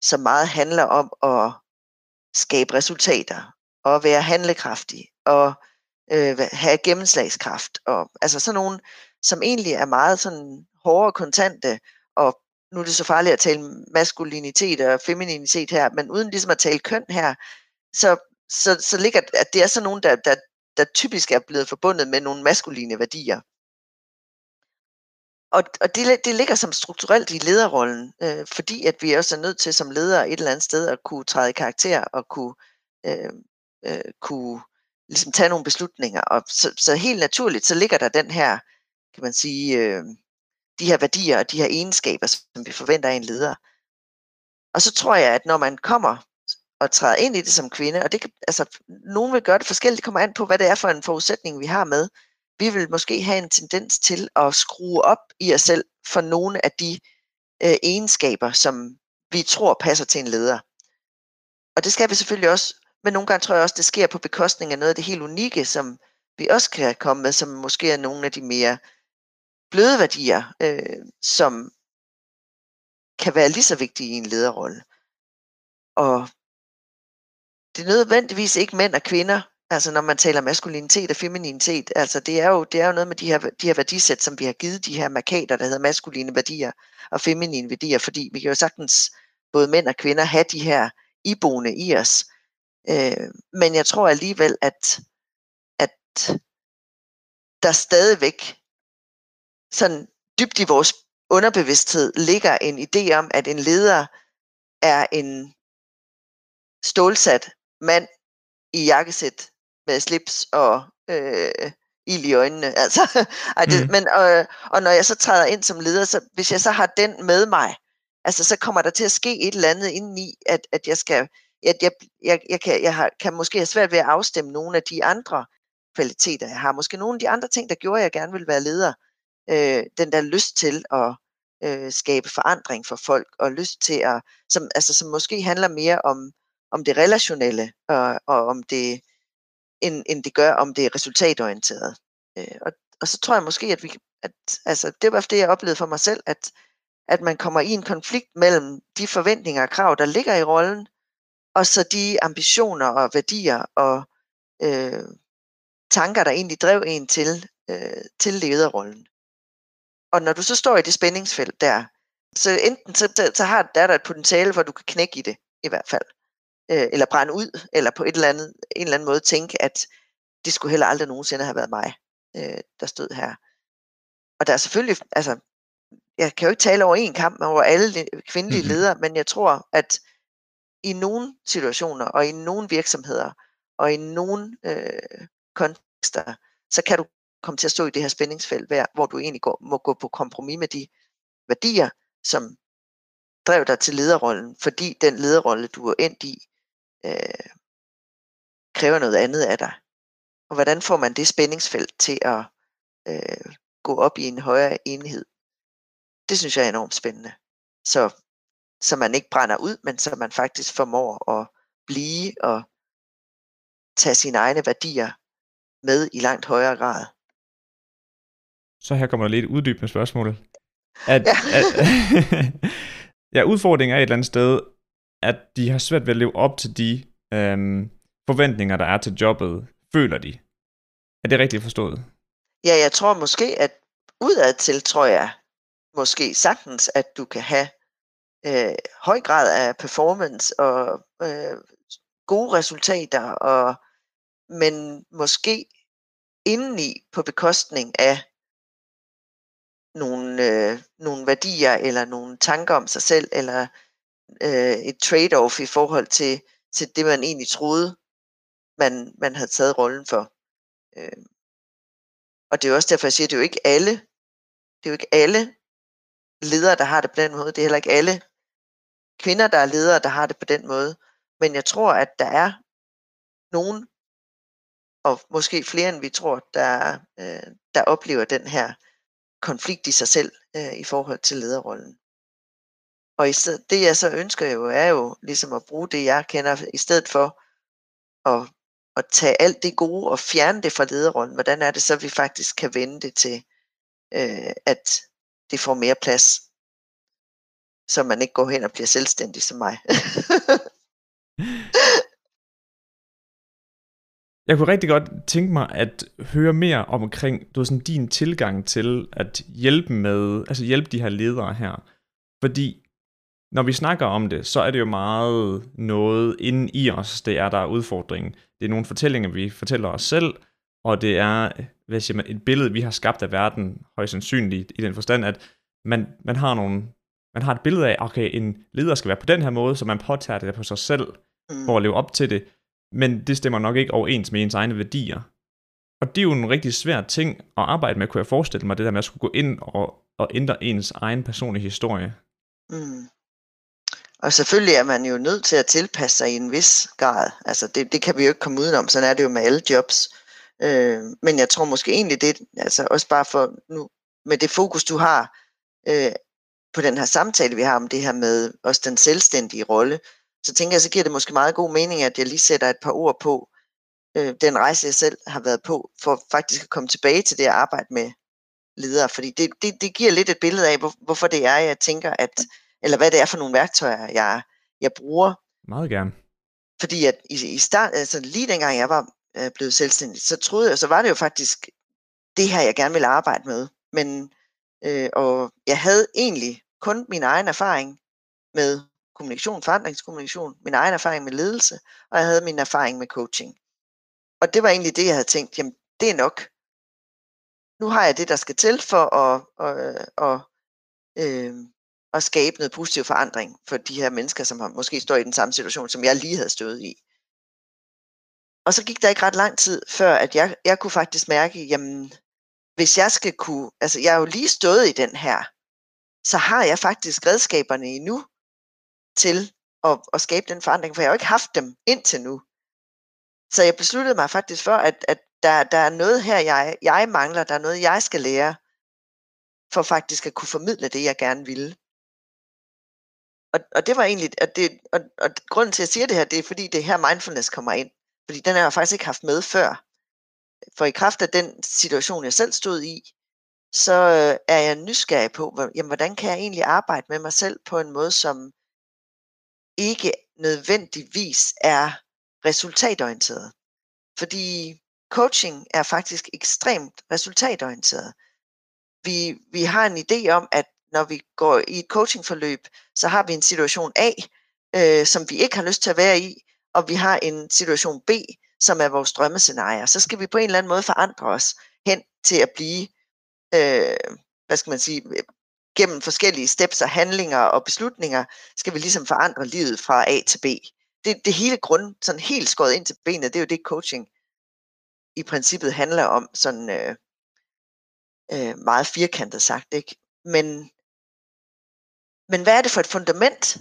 som meget handler om at skabe resultater, og være handlekraftig, og øh, have gennemslagskraft, og altså sådan nogle, som egentlig er meget sådan hårde og kontante, og nu er det så farligt at tale maskulinitet og femininitet her, men uden ligesom at tale køn her, så, så, så ligger at det er sådan nogen, der, der, der typisk er blevet forbundet med nogle maskuline værdier. Og, og det, det ligger som strukturelt i lederrollen, øh, fordi at vi også er nødt til som ledere et eller andet sted at kunne træde i karakter og kunne, øh, øh, kunne ligesom tage nogle beslutninger. Og så, så helt naturligt, så ligger der den her, kan man sige, øh, de her værdier og de her egenskaber, som vi forventer af en leder. Og så tror jeg, at når man kommer og træder ind i det som kvinde, og det kan, altså, nogen vil gøre det forskelligt, det kommer an på, hvad det er for en forudsætning, vi har med. Vi vil måske have en tendens til at skrue op i os selv for nogle af de øh, egenskaber, som vi tror passer til en leder. Og det skal vi selvfølgelig også men nogle gange tror jeg også, det sker på bekostning af noget af det helt unikke, som vi også kan komme med, som måske er nogle af de mere bløde værdier, øh, som kan være lige så vigtige i en lederrolle. Og det er nødvendigvis ikke mænd og kvinder, altså når man taler maskulinitet og femininitet, altså det er jo, det er jo noget med de her, de her værdisæt, som vi har givet de her markader, der hedder maskuline værdier og feminine værdier, fordi vi kan jo sagtens både mænd og kvinder have de her iboende i os. Øh, men jeg tror alligevel, at, at der stadigvæk sådan dybt i vores underbevidsthed ligger en idé om, at en leder er en stålsat mand i jakkesæt med slips og øh, ild i øjnene. (laughs) Altså, ej, det, mm. men, og, og når jeg så træder ind som leder, så hvis jeg så har den med mig, altså så kommer der til at ske et eller andet indeni, at, at jeg skal, at jeg, jeg, jeg, kan, jeg har, kan måske have svært ved at afstemme nogle af de andre kvaliteter, jeg har. Måske nogle af de andre ting, der gjorde, at jeg gerne ville være leder. Øh, den der lyst til at øh, skabe forandring for folk, og lyst til at, som, altså, som måske handler mere om, om det relationelle, og, og om det, end, end det gør, om det er resultatorienteret. Øh, og, og så tror jeg måske, at vi, at, altså, det var det, jeg oplevede for mig selv, at, at man kommer i en konflikt mellem de forventninger og krav, der ligger i rollen, og så de ambitioner og værdier og øh, tanker, der egentlig drev en til, øh, til lederrollen. Og når du så står i det spændingsfelt der, så enten så, så har der, der et potentiale, hvor du kan knække i det, i hvert fald. Øh, eller brænde ud, eller på et eller andet, en eller anden måde tænke, at det skulle heller aldrig nogensinde have været mig, øh, der stod her. Og der er selvfølgelig, altså, jeg kan jo ikke tale over en kamp over alle kvindelige mm-hmm. ledere, men jeg tror, at i nogle situationer, og i nogle virksomheder, og i nogle øh, kontekster, så kan du komme til at stå i det her spændingsfelt, hvor du egentlig går, må gå på kompromis med de værdier, som drev dig til lederrollen, fordi den lederrolle, du er endt i, øh, kræver noget andet af dig. Og hvordan får man det spændingsfelt til at øh, gå op i en højere enhed? Det synes jeg er enormt spændende. Så, så man ikke brænder ud, men så man faktisk formår at blive og tage sine egne værdier med i langt højere grad. Så her kommer der lidt uddybende spørgsmål. At, ja. at, (laughs) ja, udfordringen er et eller andet sted, at de har svært ved at leve op til de øhm, forventninger, der er til jobbet, føler de. Er det rigtigt forstået? Ja, jeg tror måske, at udadtil tror jeg måske sagtens, at du kan have øh, høj grad af performance og øh, gode resultater, og, men måske indeni på bekostning af nogle, øh, nogle værdier eller nogle tanker om sig selv, eller øh, et trade-off i forhold til, til det, man egentlig troede, man, man havde taget rollen for. Øh, og det er også derfor, jeg siger, at det er jo ikke alle, det er jo ikke alle ledere, der har det på den måde. Det er heller ikke alle kvinder, der er ledere, der har det på den måde. Men jeg tror, at der er nogen, og måske flere end vi tror, der, øh, der oplever den her konflikt i sig selv øh, i forhold til lederrollen. Og i stedet, det jeg så ønsker jo, er jo ligesom at bruge det, jeg kender, i stedet for at, at tage alt det gode og fjerne det fra lederrollen. Hvordan er det så, at vi faktisk kan vende det til, øh, at det får mere plads, så man ikke går hen og bliver selvstændig som mig. (laughs) Jeg kunne rigtig godt tænke mig at høre mere omkring du ved, sådan, din tilgang til at hjælpe med, altså hjælpe de her ledere her. Fordi når vi snakker om det, så er det jo meget noget inde i os, det er der er udfordringen. Det er nogle fortællinger, vi fortæller os selv, og det er hvad siger man, et billede, vi har skabt af verden, højst sandsynligt, i den forstand, at man, man har nogle man har et billede af, okay, en leder skal være på den her måde, så man påtager det på sig selv, mm. for at leve op til det, men det stemmer nok ikke overens med ens egne værdier. Og det er jo en rigtig svær ting at arbejde med, kunne jeg forestille mig, det der med at skulle gå ind og, og ændre ens egen personlige historie. Mm. Og selvfølgelig er man jo nødt til at tilpasse sig i en vis grad. Altså det, det kan vi jo ikke komme udenom, sådan er det jo med alle jobs. Øh, men jeg tror måske egentlig det, altså også bare for nu, med det fokus du har øh, på den her samtale, vi har om det her med også den selvstændige rolle, så tænker jeg, så giver det måske meget god mening, at jeg lige sætter et par ord på øh, den rejse, jeg selv har været på, for faktisk at komme tilbage til det at arbejde med ledere. Fordi det, det, det giver lidt et billede af, hvor, hvorfor det er, jeg tænker, at, eller hvad det er for nogle værktøjer, jeg, jeg bruger. Meget gerne. Fordi at i, i start, altså lige dengang jeg var øh, blevet selvstændig, så troede jeg, så var det jo faktisk det her, jeg gerne ville arbejde med. Men, øh, og jeg havde egentlig kun min egen erfaring med kommunikation, forandringskommunikation, min egen erfaring med ledelse, og jeg havde min erfaring med coaching. Og det var egentlig det, jeg havde tænkt, jamen det er nok. Nu har jeg det, der skal til for at, at, at, øh, at skabe noget positiv forandring for de her mennesker, som har, måske står i den samme situation, som jeg lige havde stået i. Og så gik der ikke ret lang tid, før at jeg, jeg kunne faktisk mærke, jamen, hvis jeg skal kunne, altså jeg er jo lige stået i den her, så har jeg faktisk redskaberne endnu til at, at skabe den forandring, for jeg har jo ikke haft dem indtil nu. Så jeg besluttede mig faktisk for, at, at der, der er noget her, jeg, jeg mangler, der er noget, jeg skal lære, for faktisk at kunne formidle det, jeg gerne ville. Og, og det var egentlig, at det, og, og grunden til, at jeg siger det her, det er fordi, det her mindfulness kommer ind. Fordi den har jeg faktisk ikke haft med før. For i kraft af den situation, jeg selv stod i, så øh, er jeg nysgerrig på, hvor, jamen, hvordan kan jeg egentlig arbejde med mig selv på en måde, som ikke nødvendigvis er resultatorienteret. Fordi coaching er faktisk ekstremt resultatorienteret. Vi, vi har en idé om, at når vi går i et coachingforløb, så har vi en situation A, øh, som vi ikke har lyst til at være i, og vi har en situation B, som er vores drømmescenarie. Så skal vi på en eller anden måde forandre os hen til at blive, øh, hvad skal man sige, gennem forskellige steps og handlinger og beslutninger, skal vi ligesom forandre livet fra A til B. Det, det hele grund, sådan helt skåret ind til benet, det er jo det coaching i princippet handler om, sådan øh, øh, meget firkantet sagt. Ikke? Men, men hvad er det for et fundament,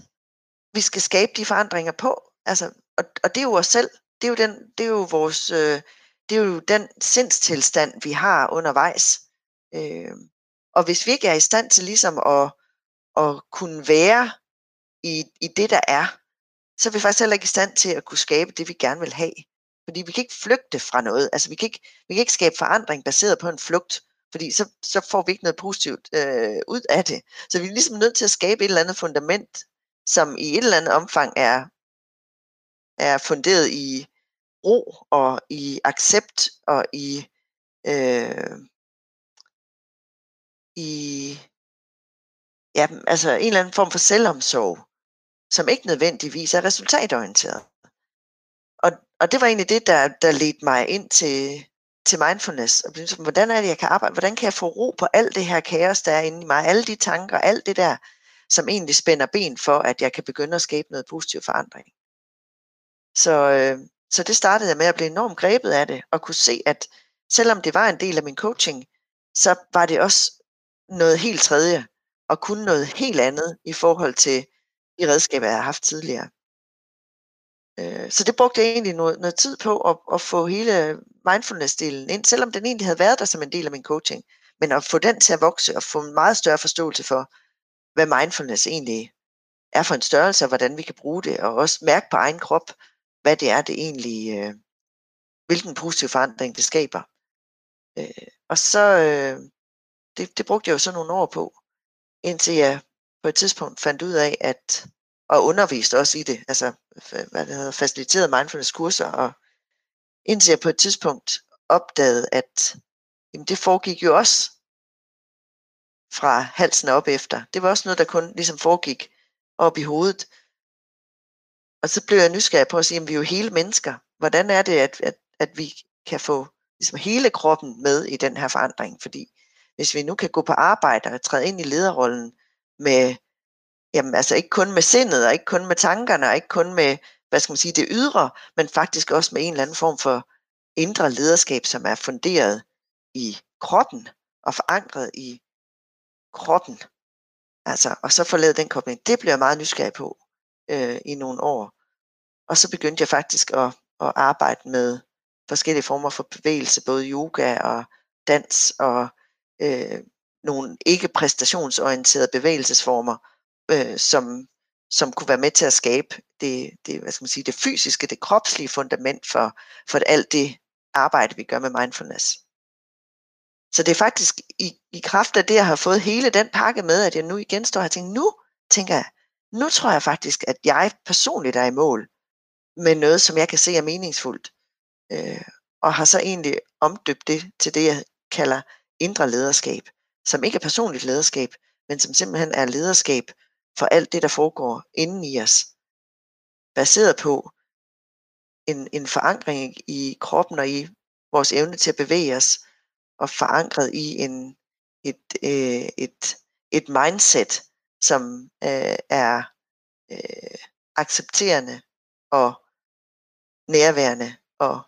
vi skal skabe de forandringer på? Altså, og, og det er jo os selv. Det er jo, den, det er jo vores, øh, det er jo den sindstilstand, vi har undervejs. Øh, og hvis vi ikke er i stand til ligesom at, at kunne være i, i det, der er, så er vi faktisk heller ikke i stand til at kunne skabe det, vi gerne vil have. Fordi vi kan ikke flygte fra noget. Altså vi kan ikke, vi kan ikke skabe forandring baseret på en flugt, fordi så, så får vi ikke noget positivt øh, ud af det. Så vi er ligesom nødt til at skabe et eller andet fundament, som i et eller andet omfang er, er funderet i ro og i accept og i øh, i ja, altså en eller anden form for selvomsorg, som ikke nødvendigvis er resultatorienteret. Og, og det var egentlig det, der, der ledte mig ind til, til mindfulness. Og sådan, hvordan er det, jeg kan arbejde? Hvordan kan jeg få ro på alt det her kaos, der er inde i mig? Alle de tanker, alt det der, som egentlig spænder ben for, at jeg kan begynde at skabe noget positiv forandring. Så, øh, så det startede jeg med at blive enormt grebet af det, og kunne se, at selvom det var en del af min coaching, så var det også noget helt tredje, og kunne noget helt andet i forhold til de redskaber, jeg har haft tidligere. Øh, så det brugte jeg egentlig noget, noget tid på at, at få hele mindfulness-delen ind, selvom den egentlig havde været der som en del af min coaching. Men at få den til at vokse og få en meget større forståelse for, hvad mindfulness egentlig er for en størrelse, og hvordan vi kan bruge det, og også mærke på egen krop, hvad det er, det egentlig, øh, hvilken positiv forandring det skaber. Øh, og så, øh, det, det brugte jeg jo så nogle år på, indtil jeg på et tidspunkt fandt ud af, at og underviste også i det, altså hvad det hedder, faciliterede mindfulness kurser, og indtil jeg på et tidspunkt opdagede, at jamen, det foregik jo også fra halsen op efter. Det var også noget, der kun ligesom foregik op i hovedet. Og så blev jeg nysgerrig på at sige, at vi er jo hele mennesker. Hvordan er det, at, at, at vi kan få ligesom hele kroppen med i den her forandring? Fordi hvis vi nu kan gå på arbejde og træde ind i lederrollen med, jamen altså ikke kun med sindet, og ikke kun med tankerne, og ikke kun med, hvad skal man sige, det ydre, men faktisk også med en eller anden form for indre lederskab, som er funderet i kroppen og forankret i kroppen. Altså, og så forlade den kobling. Det blev jeg meget nysgerrig på øh, i nogle år. Og så begyndte jeg faktisk at, at arbejde med forskellige former for bevægelse, både yoga og dans og øh, nogle ikke præstationsorienterede bevægelsesformer, øh, som som kunne være med til at skabe det, det, hvad skal man sige, det fysiske, det kropslige fundament for, for alt det arbejde, vi gør med mindfulness. Så det er faktisk i, i kraft af det, jeg har fået hele den pakke med, at jeg nu igen står her og tænker, nu tænker jeg, nu tror jeg faktisk, at jeg personligt er i mål med noget, som jeg kan se er meningsfuldt. Øh, og har så egentlig omdøbt det til det, jeg kalder indre lederskab, som ikke er personligt lederskab, men som simpelthen er lederskab for alt det, der foregår inden i os, baseret på en, en forankring i kroppen og i vores evne til at bevæge os, og forankret i en, et, øh, et, et mindset, som øh, er øh, accepterende og nærværende og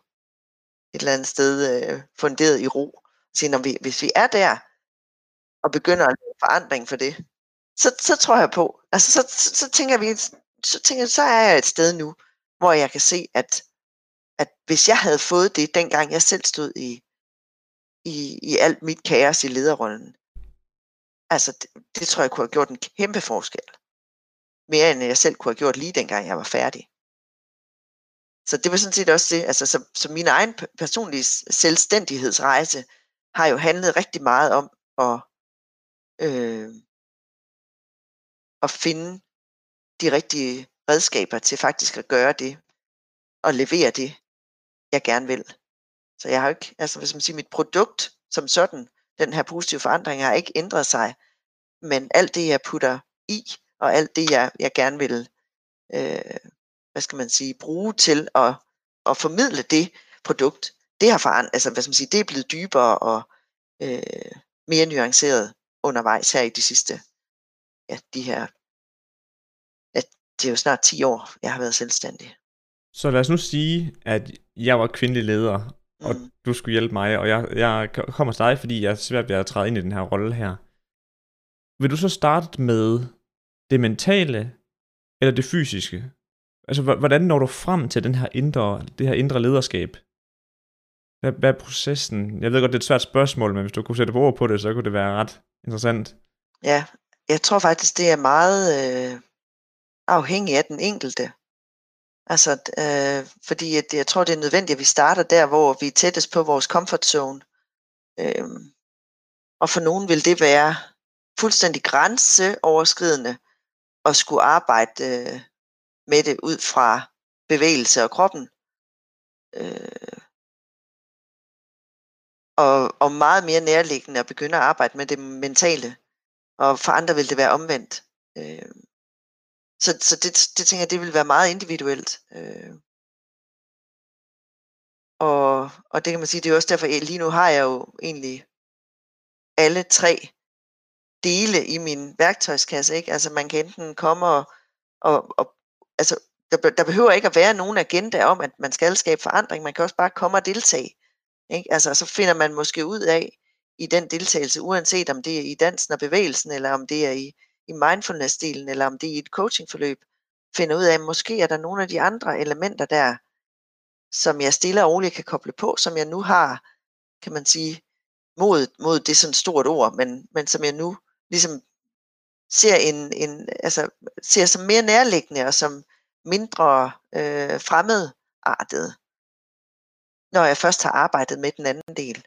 et eller andet sted øh, funderet i ro sige, når vi, hvis vi er der og begynder at lave forandring for det, så, så tror jeg på, altså så, så, så tænker vi, så tænker så er jeg et sted nu, hvor jeg kan se, at, at hvis jeg havde fået det, dengang jeg selv stod i, i, i alt mit kaos i lederrollen, altså det, det tror jeg kunne have gjort en kæmpe forskel. Mere end jeg selv kunne have gjort lige dengang jeg var færdig. Så det var sådan set også det, altså så, så min egen personlige selvstændighedsrejse har jo handlet rigtig meget om at, øh, at finde de rigtige redskaber til faktisk at gøre det, og levere det, jeg gerne vil. Så jeg har ikke, altså hvis man siger, mit produkt som sådan, den her positive forandring har ikke ændret sig, men alt det, jeg putter i, og alt det, jeg, jeg gerne vil, øh, hvad skal man sige, bruge til at, at formidle det produkt, det har forandret, altså hvad skal man sige, det er blevet dybere og øh, mere nuanceret undervejs her i de sidste, ja, de her, ja, det er jo snart 10 år, jeg har været selvstændig. Så lad os nu sige, at jeg var kvindelig leder, og mm. du skulle hjælpe mig, og jeg, jeg kommer til dig, fordi jeg er svært ved at træde ind i den her rolle her. Vil du så starte med det mentale, eller det fysiske? Altså, hvordan når du frem til den her indre, det her indre lederskab? Hvad, hvad er processen? Jeg ved godt, det er et svært spørgsmål, men hvis du kunne sætte ord på det, så kunne det være ret interessant. Ja, jeg tror faktisk, det er meget øh, afhængigt af den enkelte. Altså, øh, fordi at jeg tror, det er nødvendigt, at vi starter der, hvor vi er tættest på vores comfort zone. Øh, og for nogen vil det være fuldstændig grænseoverskridende at skulle arbejde øh, med det ud fra bevægelse og kroppen. Øh, og, og meget mere nærliggende at begynde at arbejde med det mentale. Og for andre vil det være omvendt. Øh, så, så det, det tænker jeg, det vil være meget individuelt. Øh. Og, og det kan man sige, det er også derfor, at lige nu har jeg jo egentlig alle tre dele i min værktøjskasse. Ikke? Altså man kan enten komme og, og, og altså, der, der behøver ikke at være nogen agenda om, at man skal skabe forandring. Man kan også bare komme og deltage. Ikke? Altså, så finder man måske ud af i den deltagelse, uanset om det er i dansen og bevægelsen, eller om det er i, i mindfulness-delen, eller om det er i et coachingforløb, finder ud af, at måske er der nogle af de andre elementer der, som jeg stille og roligt kan koble på, som jeg nu har, kan man sige, mod, mod det sådan stort ord, men, men som jeg nu ligesom ser, en, en, altså, ser som mere nærliggende og som mindre øh, fremmedartet, når jeg først har arbejdet med den anden del.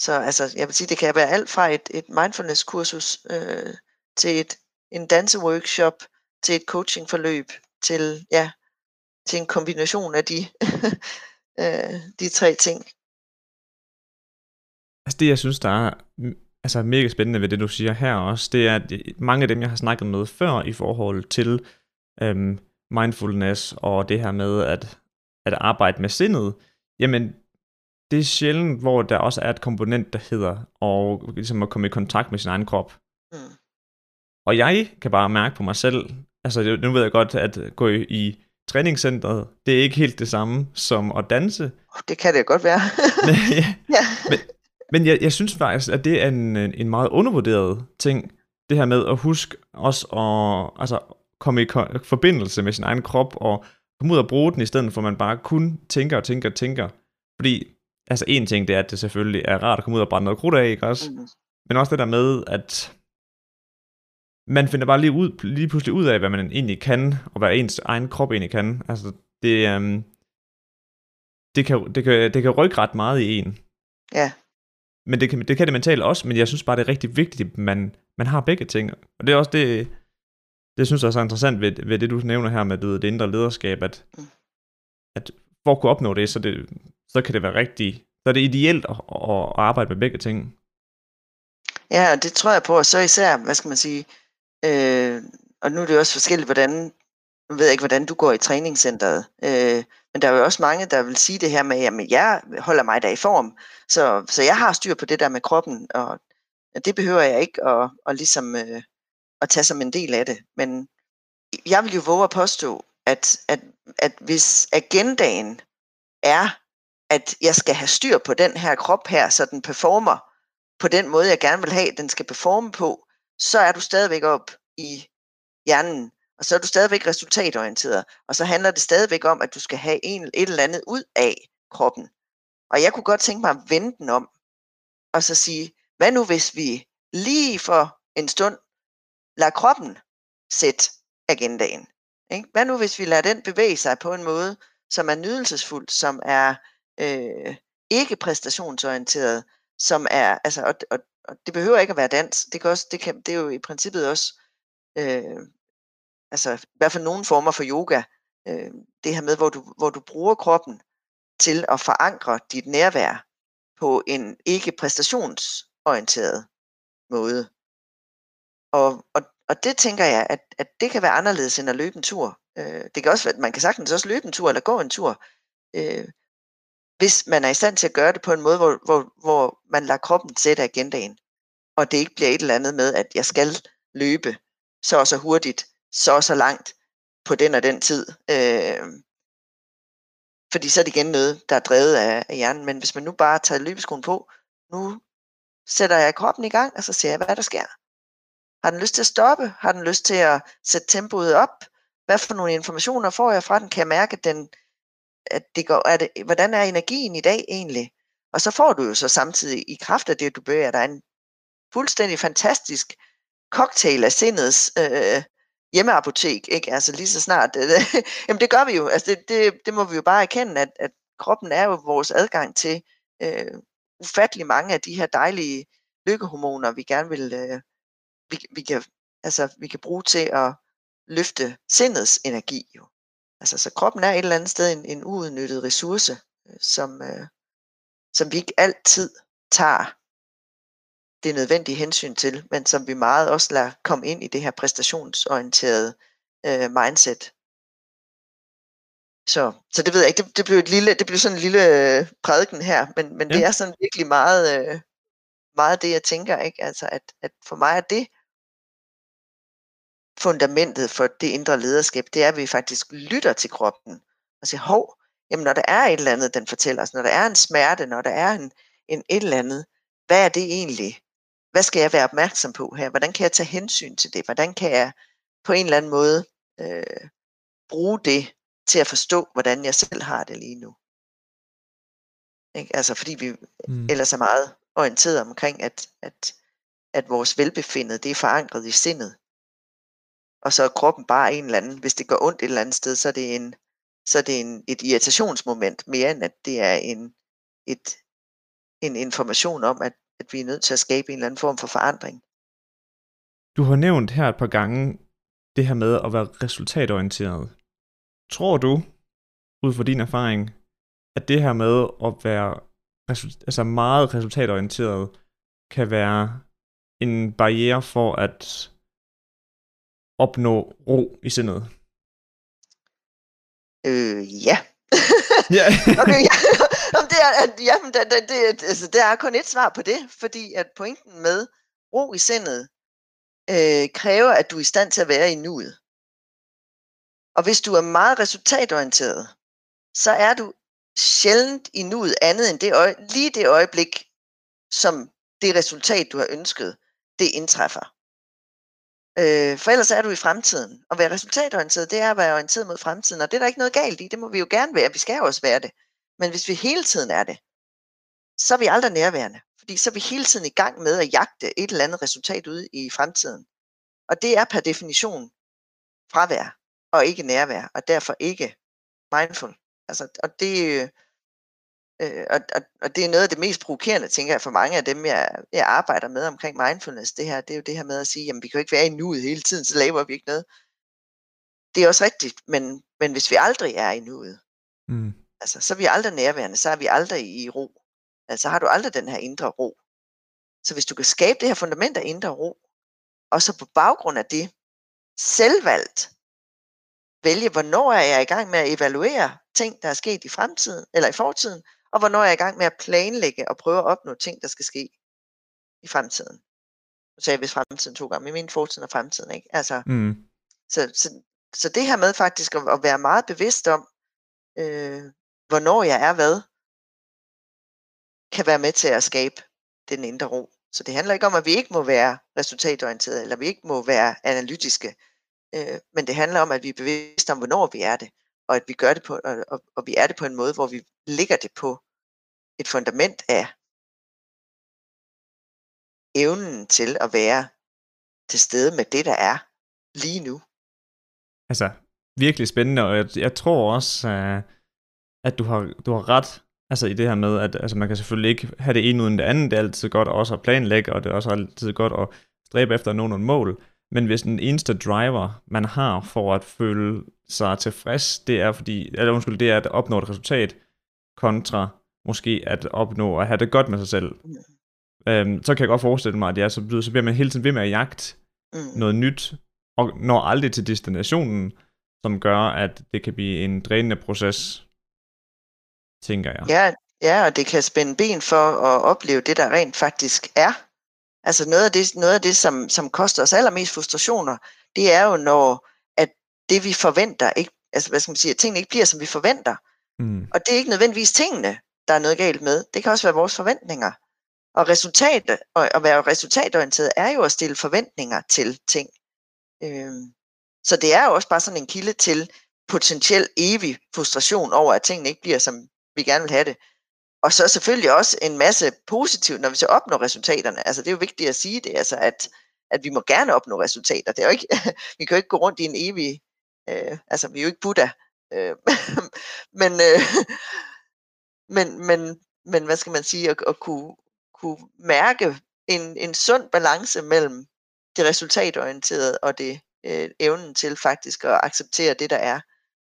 Så altså, jeg vil sige, det kan være alt fra et, et mindfulness-kursus øh, til et, en danseworkshop, til et coachingforløb, til, ja, til en kombination af de, (laughs) øh, de tre ting. Altså det, jeg synes, der er altså mega spændende ved det, du siger her også, det er, at øh, mange af dem, jeg har snakket med før i forhold til øhm, mindfulness og det her med at, at arbejde med sindet, jamen det er sjældent, hvor der også er et komponent, der hedder og ligesom at komme i kontakt med sin egen krop. Mm. Og jeg kan bare mærke på mig selv, altså nu ved jeg godt, at gå i, i træningscenteret, det er ikke helt det samme som at danse. Det kan det godt være. (laughs) men, (laughs) ja, ja. Men, men jeg, jeg synes faktisk, at det er en, en meget undervurderet ting, det her med at huske også at altså, komme i forbindelse med sin egen krop, og komme ud og bruge den, i stedet for at man bare kun tænker og tænker og tænker. Fordi, altså en ting, det er, at det selvfølgelig er rart at komme ud og brænde noget krudt af, ikke også? Mm. Men også det der med, at man finder bare lige, ud, lige pludselig ud af, hvad man egentlig kan, og hvad ens egen krop egentlig kan. Altså, det, øhm, det, kan, det, kan, det kan rykke ret meget i en. Ja. Men det kan, det kan det mentale også, men jeg synes bare, det er rigtig vigtigt, at man, man har begge ting. Og det er også det, det synes jeg også er interessant ved, ved det, du nævner her med det, det indre lederskab, at, mm. at for at kunne opnå det, så, det, så kan det være rigtig, så er det ideelt at, at arbejde med begge ting. Ja, og det tror jeg på, og så især, hvad skal man sige, øh, og nu er det også forskelligt, hvordan, nu ved jeg ikke, hvordan du går i træningscenteret, øh, men der er jo også mange, der vil sige det her med, at jeg holder mig da i form, så, så jeg har styr på det der med kroppen, og det behøver jeg ikke at, at, ligesom, øh, at tage som en del af det. Men jeg vil jo våge at påstå, at, at, at hvis agendaen er, at jeg skal have styr på den her krop her, så den performer på den måde, jeg gerne vil have, den skal performe på, så er du stadigvæk op i hjernen, og så er du stadigvæk resultatorienteret, og så handler det stadigvæk om, at du skal have en, et eller andet ud af kroppen. Og jeg kunne godt tænke mig at vende den om, og så sige, hvad nu hvis vi lige for en stund lader kroppen sætte agendaen? Ikke? Hvad nu hvis vi lader den bevæge sig på en måde, som er nydelsesfuld, som er øh, ikke præstationsorienteret, som er, altså, og, og, og det behøver ikke at være dans, det, kan også, det, kan, det er jo i princippet også, øh, altså i hvert fald nogle former for yoga, øh, det her med, hvor du, hvor du bruger kroppen til at forankre dit nærvær på en ikke præstationsorienteret måde. Og, og, og det tænker jeg, at, at det kan være anderledes end at løbe en tur. Øh, det kan også være, at man kan sagtens også løbe en tur eller gå en tur, øh, hvis man er i stand til at gøre det på en måde, hvor, hvor, hvor man lader kroppen sætte agendaen, og det ikke bliver et eller andet med, at jeg skal løbe så og så hurtigt, så og så langt på den og den tid. Øh, fordi så er det igen noget, der er drevet af, af hjernen. Men hvis man nu bare tager løbeskoen på, nu sætter jeg kroppen i gang, og så ser jeg, hvad der sker. Har den lyst til at stoppe? Har den lyst til at sætte tempoet op? Hvad for nogle informationer får jeg fra den? Kan jeg mærke, at, den, at det går, at det, hvordan er energien i dag egentlig? Og så får du jo så samtidig i kraft af det, du bevæger dig, en fuldstændig fantastisk cocktail af sindets øh, hjemmeapotek, ikke? Altså lige så snart, øh, (laughs) jamen det gør vi jo, altså det, det, det må vi jo bare erkende, at, at kroppen er jo vores adgang til øh, ufattelig mange af de her dejlige lykkehormoner, vi gerne vil, øh, vi, vi, kan, altså, vi kan bruge til at løfte sindets energi jo. Altså, så kroppen er et eller andet sted en, en uudnyttet ressource, øh, som, øh, som vi ikke altid tager det nødvendige hensyn til, men som vi meget også lader komme ind i det her præstationsorienterede øh, mindset. Så, så det ved jeg ikke, det, det blev et lille, det blev sådan en lille øh, prædiken her, men, men ja. det er sådan virkelig meget, øh, meget det, jeg tænker, ikke? Altså, at, at for mig er det fundamentet for det indre lederskab, det er, at vi faktisk lytter til kroppen og siger, hov, jamen når der er et eller andet, den fortæller os, når der er en smerte, når der er en, en et eller andet, hvad er det egentlig? Hvad skal jeg være opmærksom på her? Hvordan kan jeg tage hensyn til det? Hvordan kan jeg på en eller anden måde øh, bruge det til at forstå, hvordan jeg selv har det lige nu? Ikke? Altså fordi vi mm. ellers er meget orienteret omkring, at, at, at vores velbefindende, det er forankret i sindet. Og så er kroppen bare en eller anden, hvis det går ondt et eller andet sted, så er det en, så er det en, et irritationsmoment, mere end at det er en, et, en information om, at, at vi er nødt til at skabe en eller anden form for forandring. Du har nævnt her et par gange det her med at være resultatorienteret. Tror du, ud fra din erfaring, at det her med at være altså meget resultatorienteret kan være en barriere for at opnå ro i sindet? Øh, ja. (laughs) ja. okay, ja. (laughs) det er, at, jamen, det, det, det, altså, der er kun et svar på det, fordi at pointen med ro i sindet øh, kræver, at du er i stand til at være i nuet. Og hvis du er meget resultatorienteret, så er du sjældent i nuet andet end det øje, lige det øjeblik, som det resultat, du har ønsket, det indtræffer. Øh, for ellers er du i fremtiden. At være resultatorienteret, det er at være orienteret mod fremtiden, og det er der ikke noget galt i. Det må vi jo gerne være. Vi skal jo også være det. Men hvis vi hele tiden er det, så er vi aldrig nærværende. Fordi så er vi hele tiden i gang med at jagte et eller andet resultat ude i fremtiden. Og det er per definition fravær og ikke nærvær, og derfor ikke mindful. Altså, og det, øh, øh, og, og, og det er noget af det mest provokerende, tænker jeg, for mange af dem, jeg, jeg arbejder med omkring mindfulness, det her, det er jo det her med at sige, jamen vi kan jo ikke være i nuet hele tiden, så laver vi ikke noget. Det er også rigtigt, men, men hvis vi aldrig er i nuet, mm. altså, så er vi aldrig nærværende, så er vi aldrig i ro. Altså har du aldrig den her indre ro. Så hvis du kan skabe det her fundament af indre ro, og så på baggrund af det, selvvalgt vælge, hvornår er jeg i gang med at evaluere ting, der er sket i fremtiden, eller i fortiden, og hvornår er jeg i gang med at planlægge og prøve at opnå ting, der skal ske i fremtiden. Nu sagde jeg hvis fremtiden to gange, men min fortiden og fremtiden, ikke? Altså, mm. så, så, så det her med faktisk at, at være meget bevidst om, øh, hvornår jeg er hvad, kan være med til at skabe den indre ro. Så det handler ikke om, at vi ikke må være resultatorienterede, eller vi ikke må være analytiske, øh, men det handler om, at vi er bevidste om, hvornår vi er det, og at vi gør det på, og, og, og vi er det på en måde, hvor vi ligger det på et fundament af evnen til at være til stede med det, der er lige nu. Altså, virkelig spændende, og jeg, jeg tror også, uh, at du har, du har ret Altså i det her med, at altså, man kan selvfølgelig ikke have det ene uden det andet. Det er altid godt også at planlægge, og det er også altid godt at stræbe efter at nå nogle mål. Men hvis den eneste driver, man har for at føle sig tilfreds, det er fordi, eller undskyld, det er at opnå et resultat, kontra måske at opnå at have det godt med sig selv. Mm. Øhm, så kan jeg godt forestille mig, at ja, så, så bliver man hele tiden ved med at jagte mm. noget nyt, og når aldrig til destinationen, som gør, at det kan blive en drænende proces tænker jeg. Ja, ja, og det kan spænde ben for at opleve det, der rent faktisk er. Altså noget af det, noget af det som, som koster os allermest frustrationer, det er jo, når at det vi forventer, ikke, altså hvad skal man sige, at tingene ikke bliver, som vi forventer. Mm. Og det er ikke nødvendigvis tingene, der er noget galt med. Det kan også være vores forventninger. Og resultat, og at være resultatorienteret er jo at stille forventninger til ting. Øhm, så det er jo også bare sådan en kilde til potentiel evig frustration over, at tingene ikke bliver, som vi gerne vil have det. Og så selvfølgelig også en masse positivt, når vi så opnår resultaterne. Altså det er jo vigtigt at sige det, altså at, at vi må gerne opnå resultater. Det er jo ikke, (laughs) vi kan jo ikke gå rundt i en evig, øh, altså vi er jo ikke Buddha. Øh, (laughs) men, øh, (laughs) men, men, men hvad skal man sige, at, at kunne, kunne mærke en, en sund balance mellem det resultatorienterede og det øh, evnen til faktisk at acceptere det, der er.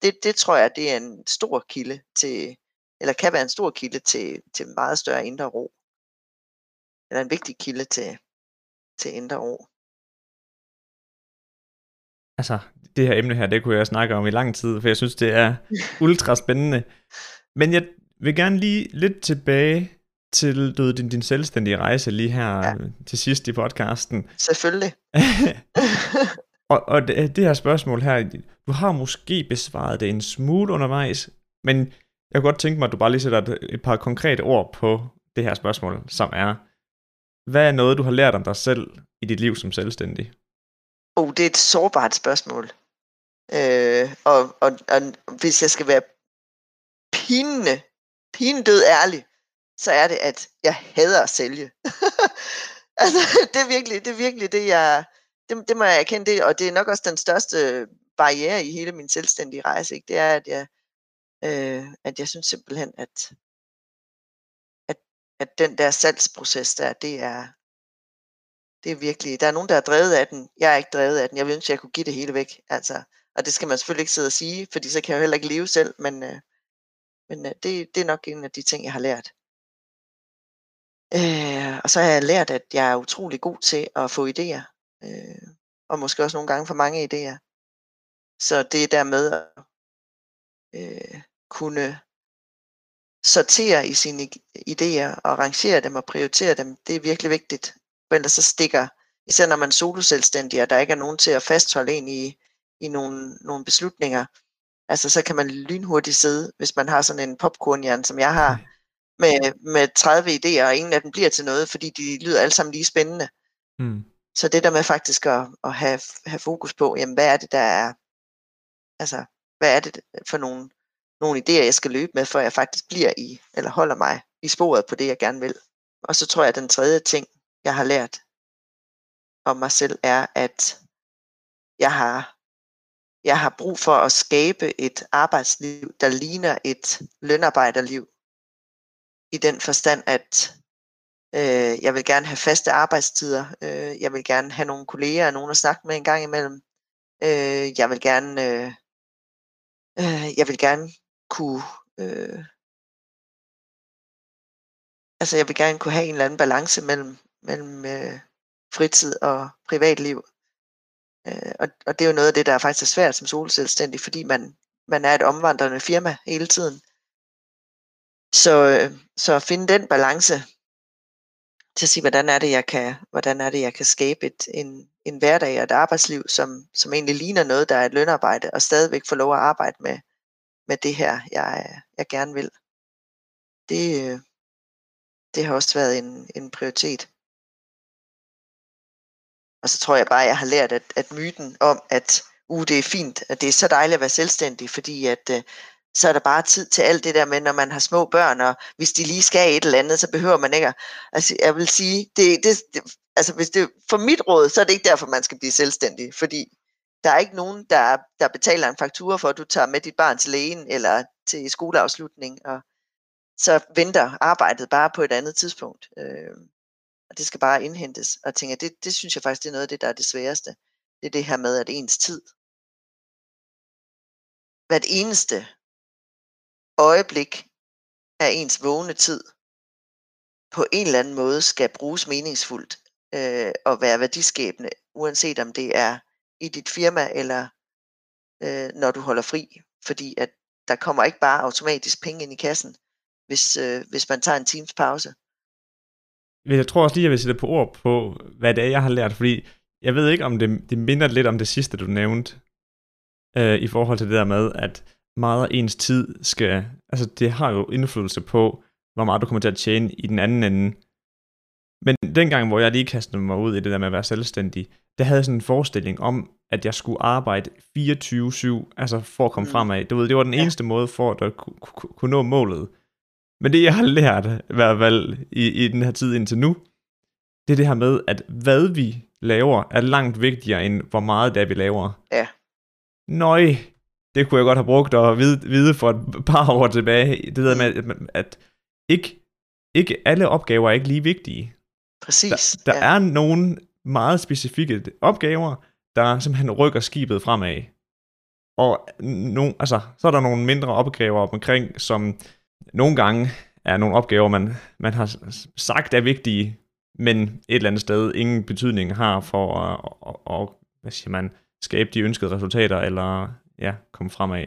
Det, det tror jeg, det er en stor kilde til, eller kan være en stor kilde til, til meget større indre ro. Eller en vigtig kilde til, til indre ro. Altså, det her emne her, det kunne jeg snakke om i lang tid, for jeg synes, det er ultra spændende. Men jeg vil gerne lige lidt tilbage til du, din, din selvstændige rejse lige her ja. til sidst i podcasten. Selvfølgelig. (laughs) og og det, det her spørgsmål her, du har måske besvaret det en smule undervejs, men jeg kunne godt tænke mig, at du bare lige sætter et, et par konkrete ord på det her spørgsmål, som er, hvad er noget, du har lært om dig selv i dit liv som selvstændig? Oh, det er et sårbart spørgsmål. Øh, og, og, og hvis jeg skal være pinende, pinedød ærlig, så er det, at jeg hader at sælge. (laughs) altså, det er virkelig det, er virkelig det jeg, det, det må jeg erkende det, og det er nok også den største barriere i hele min selvstændige rejse, ikke? det er, at jeg, Øh, at jeg synes simpelthen, at, at, at den der salgsproces der, det er, det er virkelig, der er nogen, der er drevet af den. Jeg er ikke drevet af den. Jeg vil ønske, at jeg kunne give det hele væk. Altså, og det skal man selvfølgelig ikke sidde og sige, fordi så kan jeg jo heller ikke leve selv, men, øh, men øh, det, det er nok en af de ting, jeg har lært. Øh, og så har jeg lært, at jeg er utrolig god til at få idéer. Øh, og måske også nogle gange for mange idéer. Så det der med at øh, kunne sortere i sine idéer og rangere dem og prioritere dem, det er virkelig vigtigt. For ellers så stikker, især når man er soloselvstændig, og der ikke er nogen til at fastholde en i, i nogle, nogle beslutninger, altså så kan man lynhurtigt sidde, hvis man har sådan en popcornhjerne, som jeg har, med, med 30 idéer, og ingen af dem bliver til noget, fordi de lyder alle sammen lige spændende. Mm. Så det der med faktisk at, at have, have fokus på, jamen hvad er det, der er, altså hvad er det for nogle nogle idéer, jeg skal løbe med, før jeg faktisk bliver i, eller holder mig i sporet på det, jeg gerne vil. Og så tror jeg, at den tredje ting, jeg har lært om mig selv, er, at jeg har, jeg har brug for at skabe et arbejdsliv, der ligner et lønarbejderliv. I den forstand, at øh, jeg vil gerne have faste arbejdstider. Øh, jeg vil gerne have nogle kolleger og nogen at snakke med en gang imellem. Øh, jeg vil gerne, øh, øh, jeg vil gerne kunne, øh, altså jeg vil gerne kunne have en eller anden balance mellem, mellem øh, fritid og privatliv. Øh, og, og det er jo noget af det, der er faktisk er svært som solselvstændig, fordi man, man er et omvandrende firma hele tiden. Så, øh, så at finde den balance til at sige, hvordan er det, jeg kan, hvordan er det, jeg kan skabe et, en, en hverdag og et arbejdsliv, som, som egentlig ligner noget, der er et lønarbejde, og stadigvæk få lov at arbejde med, med det her, jeg, jeg gerne vil. Det, det har også været en, en prioritet. Og så tror jeg bare, at jeg har lært, at, at myten om, at uh, det er fint, at det er så dejligt at være selvstændig, fordi at uh, så er der bare tid til alt det der med, når man har små børn, og hvis de lige skal et eller andet, så behøver man ikke Altså, jeg vil sige, det, det, det, altså, hvis det, for mit råd, så er det ikke derfor, man skal blive selvstændig, fordi der er ikke nogen, der, der betaler en faktura for, at du tager med dit barn til lægen, eller til skoleafslutning, og så venter arbejdet bare på et andet tidspunkt. Øh, og det skal bare indhentes. Og tænker, det, det synes jeg faktisk, det er noget af det, der er det sværeste. Det er det her med, at ens tid, hvert eneste øjeblik af ens vågne tid, på en eller anden måde skal bruges meningsfuldt øh, og være værdiskabende, uanset om det er i dit firma eller øh, når du holder fri. Fordi at der kommer ikke bare automatisk penge ind i kassen, hvis, øh, hvis man tager en times pause. Men jeg tror også lige, jeg vil sætte på ord på, hvad det er, jeg har lært, fordi jeg ved ikke, om det, det minder lidt om det sidste, du nævnte, øh, i forhold til det der med, at meget af ens tid skal, altså det har jo indflydelse på, hvor meget du kommer til at tjene i den anden ende. Men dengang, hvor jeg lige kastede mig ud i det der med at være selvstændig, der havde jeg sådan en forestilling om, at jeg skulle arbejde 24-7, altså for at komme mm. fremad. Du ved, det var den eneste måde for, at kunne, kunne nå målet. Men det, jeg har lært, i hvert fald i, i den her tid indtil nu, det er det her med, at hvad vi laver, er langt vigtigere, end hvor meget det er, vi laver. Ja. Nøj, det kunne jeg godt have brugt at vide, vide for et par år tilbage. Det der med, at, at ikke, ikke alle opgaver er ikke lige vigtige. Præcis. Der, der ja. er nogle meget specifikke opgaver, der simpelthen rykker skibet fremad. Og no, altså, så er der nogle mindre opgaver omkring, som nogle gange er nogle opgaver, man, man har sagt er vigtige, men et eller andet sted ingen betydning har for at, at, at hvad siger man, skabe de ønskede resultater, eller ja, komme fremad.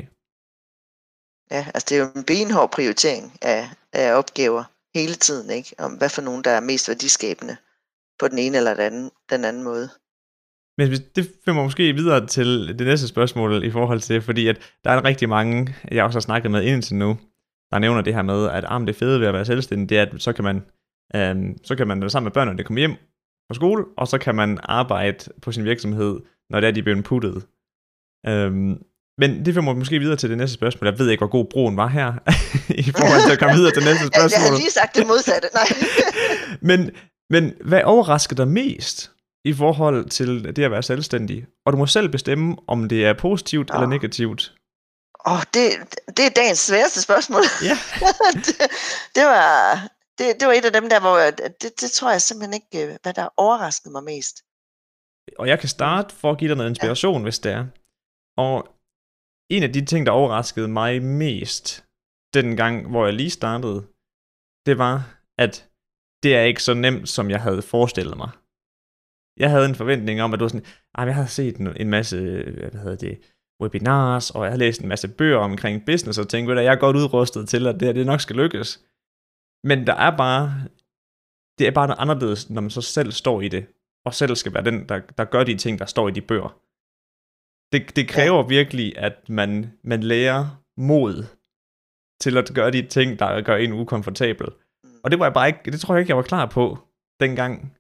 Ja, altså det er jo en benhård prioritering af, af opgaver hele tiden, ikke? Om hvad for nogen, der er mest værdiskabende på den ene eller den anden, den anden måde. Men det fører mig måske videre til det næste spørgsmål i forhold til, fordi at der er rigtig mange, jeg også har snakket med indtil nu, der nævner det her med, at ah, det fede ved at være selvstændig, det er, at så kan man, øhm, så kan man være sammen med børnene, komme hjem fra skole, og så kan man arbejde på sin virksomhed, når det er, de bliver puttet. Øhm, men det får mig måske videre til det næste spørgsmål. Jeg ved ikke, hvor god broen var her, (laughs) i forhold til at komme videre til det næste (laughs) spørgsmål. Jeg har lige sagt det modsatte, nej. (laughs) men, men hvad overrasker dig mest i forhold til det at være selvstændig? Og du må selv bestemme, om det er positivt oh. eller negativt. Åh, oh, det, det er dagens sværeste spørgsmål. Ja. det, det, var, det, det var et af dem der, hvor jeg, det, det tror jeg simpelthen ikke, øh, hvad der overraskede mig mest. Og jeg kan starte for at give dig noget inspiration, ja. hvis det er. Og en af de ting, der overraskede mig mest, den gang, hvor jeg lige startede, det var, at det er ikke så nemt, som jeg havde forestillet mig. Jeg havde en forventning om, at du var sådan, jeg havde set en masse, øh, hvad hedder det, webinars, og jeg har læst en masse bøger omkring business, og tænkte, at jeg er godt udrustet til, at det her det nok skal lykkes. Men der er bare, det er bare noget anderledes, når man så selv står i det, og selv skal være den, der, der gør de ting, der står i de bøger. Det, det kræver ja. virkelig, at man, man lærer mod til at gøre de ting, der gør en ukomfortabel. Mm. Og det var jeg bare ikke, det tror jeg ikke, jeg var klar på dengang.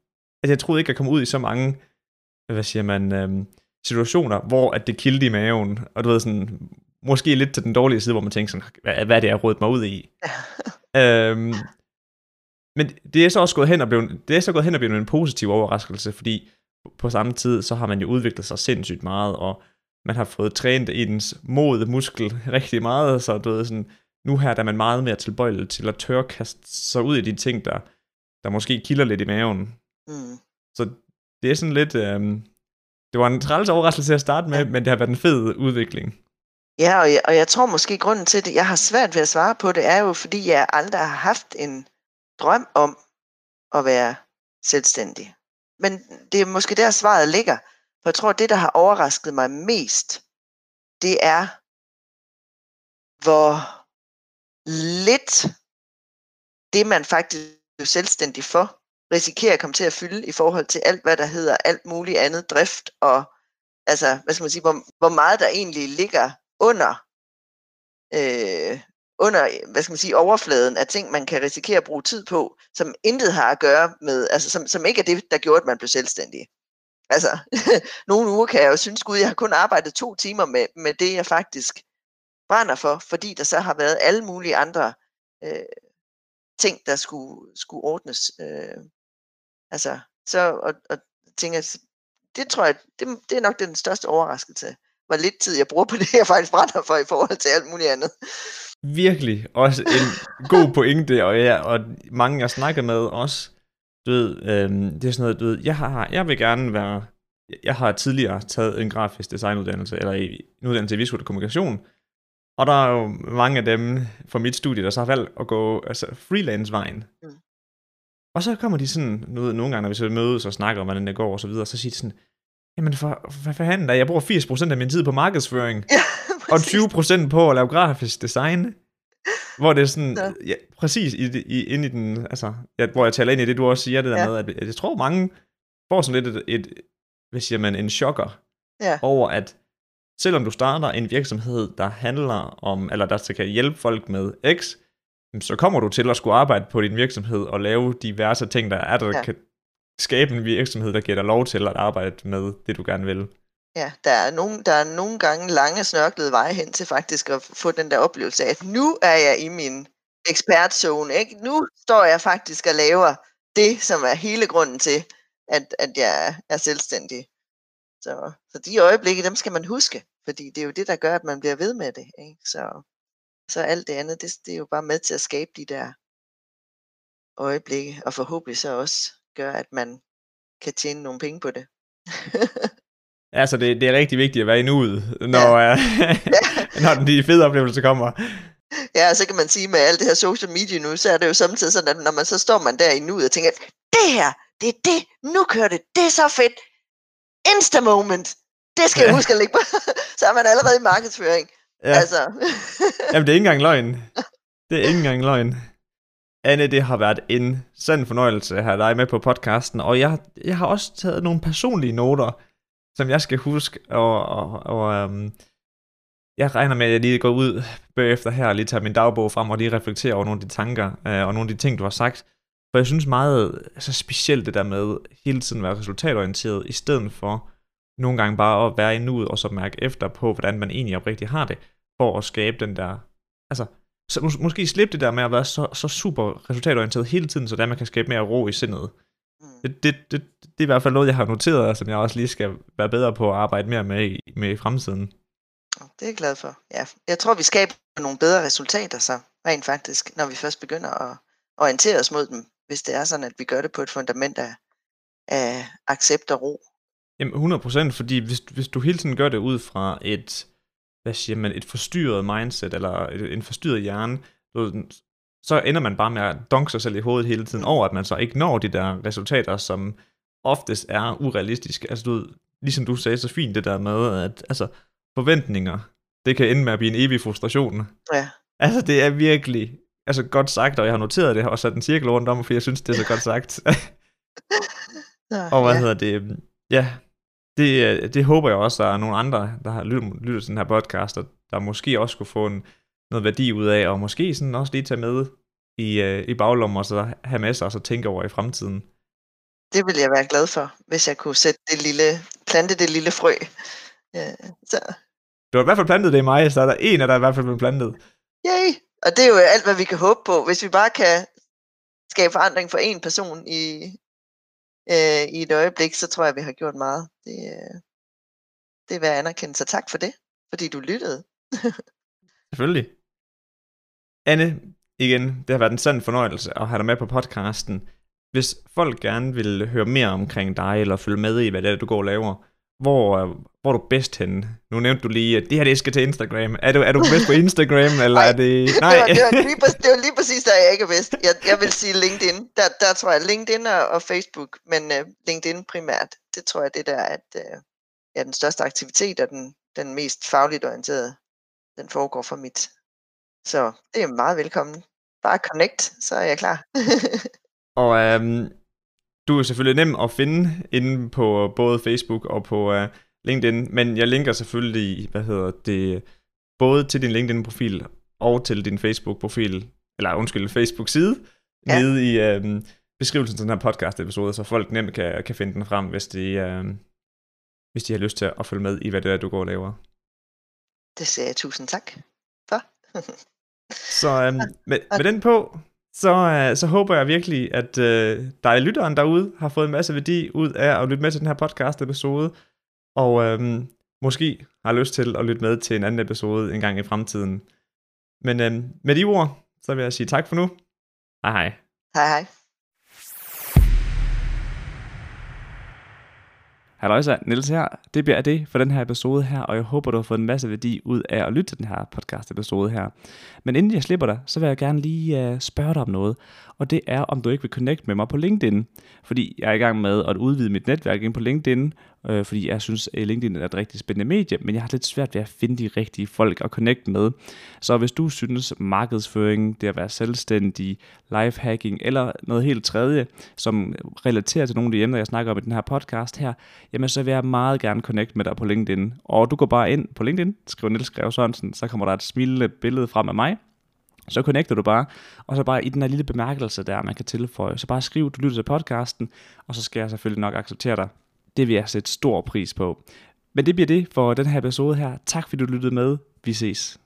At jeg troede ikke, jeg kom ud i så mange, hvad siger man, øhm, situationer, hvor at det kildte i maven, og du ved sådan, måske lidt til den dårlige side, hvor man tænker sådan, hvad, hvad er det, jeg har mig ud i? (laughs) øhm, men det er så også gået hen og blevet, det er så gået hen og blevet en positiv overraskelse, fordi på samme tid, så har man jo udviklet sig sindssygt meget, og man har fået trænet ens mod muskel rigtig meget, så du ved, sådan, nu her der er man meget mere tilbøjelig til at tør kaste sig ud i de ting, der, der måske kilder lidt i maven. Mm. Så det er sådan lidt, øhm, det var en træls overraskelse at starte med, ja. men det har været en fed udvikling. Ja, og jeg, og jeg tror måske grunden til det, jeg har svært ved at svare på det, er jo fordi jeg aldrig har haft en drøm om at være selvstændig. Men det er måske der svaret ligger. For jeg tror, det, der har overrasket mig mest, det er, hvor lidt det, man faktisk er selvstændig for, risikerer at komme til at fylde i forhold til alt, hvad der hedder alt muligt andet drift, og altså, hvad skal man sige, hvor, hvor meget der egentlig ligger under, øh, under, hvad skal man sige, overfladen af ting, man kan risikere at bruge tid på, som intet har at gøre med, altså som, som ikke er det, der gjorde, at man blev selvstændig. Altså, (laughs) nogle uger kan jeg jo synes, gud, jeg har kun arbejdet to timer med, med det, jeg faktisk brænder for, fordi der så har været alle mulige andre øh, ting, der skulle, skulle ordnes. Øh, altså, så, og, og tænker, det tror jeg, det, det er nok den største overraskelse, hvor lidt tid jeg bruger på (laughs) det, jeg faktisk brænder for i forhold til alt muligt andet. Virkelig. Også en god pointe, og, ja, og mange jeg snakker med også, du ved, øhm, det er sådan noget, du ved, jeg, har, jeg vil gerne være, jeg har tidligere taget en grafisk designuddannelse, eller en uddannelse i visuel kommunikation, og der er jo mange af dem fra mit studie, der så har valgt at gå altså freelance-vejen. Mm. Og så kommer de sådan, nu, nogle gange, når vi så mødes og snakker om, hvordan det går og så videre, så siger de sådan, jamen for, hvad fanden da, jeg bruger 80% af min tid på markedsføring, (laughs) ja, og 20% på at lave grafisk design. Hvor det er sådan, ja. Ja, præcis i, i, ind i den, altså, ja, hvor jeg taler ind i det, du også siger det der ja. med, at, at jeg tror mange får sådan lidt et, et hvad siger man, en chokker ja. over, at selvom du starter en virksomhed, der handler om, eller der kan hjælpe folk med X, så kommer du til at skulle arbejde på din virksomhed og lave diverse ting, der er, der ja. kan skabe en virksomhed, der giver dig lov til at arbejde med det, du gerne vil. Ja, der er, nogle, der er nogle gange lange snørklede veje hen til faktisk at få den der oplevelse af, at nu er jeg i min ekspertzone. Ikke? Nu står jeg faktisk og laver det, som er hele grunden til, at, at jeg er selvstændig. Så, så de øjeblikke, dem skal man huske, fordi det er jo det, der gør, at man bliver ved med det. Ikke? Så, så alt det andet, det, det er jo bare med til at skabe de der øjeblikke, og forhåbentlig så også gør, at man kan tjene nogle penge på det. (laughs) altså, det, det er rigtig vigtigt at være i nuet, når, ja. uh, (laughs) når de fede oplevelser kommer. Ja, så kan man sige med alt det her social media nu, så er det jo samtidig sådan, at når man så står man der i nuet og tænker, det her, det er det, nu kører det, det er så fedt, insta moment, det skal ja. jeg (laughs) huske at lægge på, (laughs) så er man allerede i markedsføring. Ja. Altså. Jamen, det er ikke engang løgn. Det er ikke engang løgn. Anne, det har været en sand fornøjelse at have dig med på podcasten, og jeg, jeg har også taget nogle personlige noter, som jeg skal huske, og, og, og um, jeg regner med, at jeg lige går ud bagefter her og lige tager min dagbog frem og lige reflekterer over nogle af de tanker uh, og nogle af de ting, du har sagt. For jeg synes meget, altså specielt det der med hele tiden at være resultatorienteret, i stedet for nogle gange bare at være i nuet og så mærke efter på, hvordan man egentlig oprigtigt har det, for at skabe den der, altså så mås- måske slippe det der med at være så, så super resultatorienteret hele tiden, så der man kan skabe mere ro i sindet. Mm. Det, det, det, det er i hvert fald noget, jeg har noteret, som jeg også lige skal være bedre på at arbejde mere med i, med i fremtiden. Det er jeg glad for. Ja. Jeg tror, vi skaber nogle bedre resultater så, rent faktisk, når vi først begynder at orientere os mod dem, hvis det er sådan, at vi gør det på et fundament af, af accept og ro. Jamen 100%, fordi hvis, hvis du hele tiden gør det ud fra et, hvad siger man, et forstyrret mindset, eller en forstyrret hjerne, så ender man bare med at donke sig selv i hovedet hele tiden over, at man så ikke når de der resultater, som oftest er urealistiske. Altså du ligesom du sagde så fint det der med, at altså, forventninger, det kan ende med at blive en evig frustration. Ja. Altså det er virkelig, altså godt sagt, og jeg har noteret det og sat en cirkel rundt om, for jeg synes, det er så godt sagt. (laughs) (laughs) og hvad ja. hedder det? Ja, det, øh, det håber jeg også, der er nogle andre, der har lyttet, lyttet til den her podcast, og der måske også kunne få en, noget værdi ud af, og måske sådan også lige tage med i, uh, i baglommen, og så have sig og så tænke over i fremtiden. Det vil jeg være glad for, hvis jeg kunne sætte det lille, plante det lille frø. Ja, så. Du har i hvert fald plantet det i mig, så er der en af der i hvert fald blevet plantet. Yay! Og det er jo alt, hvad vi kan håbe på. Hvis vi bare kan skabe forandring for en person i, øh, i et øjeblik, så tror jeg, vi har gjort meget. Det, øh, det er værd at anerkende, så tak for det, fordi du lyttede. (laughs) Selvfølgelig. Anne, igen, det har været en sand fornøjelse at have dig med på podcasten. Hvis folk gerne vil høre mere omkring dig, eller følge med i, hvad det er, du går og laver, hvor, hvor er du bedst henne? Nu nævnte du lige, at det her det skal til Instagram. Er du, er du bedst på Instagram, (laughs) eller Nej, er det... Nej. Det, var, det, var lige, præ- det var lige præcis der, jeg ikke er bedst. Jeg, jeg vil sige LinkedIn. Der, der tror jeg LinkedIn og, og Facebook, men uh, LinkedIn primært. Det tror jeg, det der er at, uh, ja, den største aktivitet og den, den mest fagligt orienterede, den foregår for mit. Så det er meget velkommen. Bare connect, så er jeg klar. (laughs) Og øhm, du er selvfølgelig nem at finde inde på både Facebook og på uh, LinkedIn, men jeg linker selvfølgelig, hvad hedder det, både til din LinkedIn-profil og til din Facebook-profil, eller undskyld, Facebook-side, ja. nede i øhm, beskrivelsen til den her podcast-episode, så folk nemt kan, kan finde den frem, hvis de, øhm, hvis de har lyst til at følge med i, hvad det er, du går og laver. Det siger jeg tusind tak for. (laughs) så øhm, med, med den på, så, øh, så håber jeg virkelig, at øh, dig lytteren derude har fået en masse værdi ud af at lytte med til den her podcast episode, og øh, måske har lyst til at lytte med til en anden episode en gang i fremtiden. Men øh, med de ord, så vil jeg sige tak for nu. Hej hej. Hej hej. Halløjsa, Niels her. Det bliver det for den her episode her, og jeg håber, du har fået en masse værdi ud af at lytte til den her podcast episode her. Men inden jeg slipper dig, så vil jeg gerne lige uh, spørge dig om noget, og det er, om du ikke vil connecte med mig på LinkedIn, fordi jeg er i gang med at udvide mit netværk ind på LinkedIn, øh, fordi jeg synes, at LinkedIn er et rigtig spændende medie, men jeg har lidt svært ved at finde de rigtige folk at connecte med. Så hvis du synes, markedsføring, det at være selvstændig, lifehacking eller noget helt tredje, som relaterer til nogle af de emner, jeg snakker om i den her podcast her, jamen så vil jeg meget gerne connecte med dig på LinkedIn. Og du går bare ind på LinkedIn, skriver Niels Greve Sørensen, så kommer der et smilende billede frem af mig, så connecter du bare, og så bare i den her lille bemærkelse der, man kan tilføje, så bare skriv, du lytter til podcasten, og så skal jeg selvfølgelig nok acceptere dig. Det vil jeg sætte stor pris på. Men det bliver det for den her episode her. Tak fordi du lyttede med. Vi ses.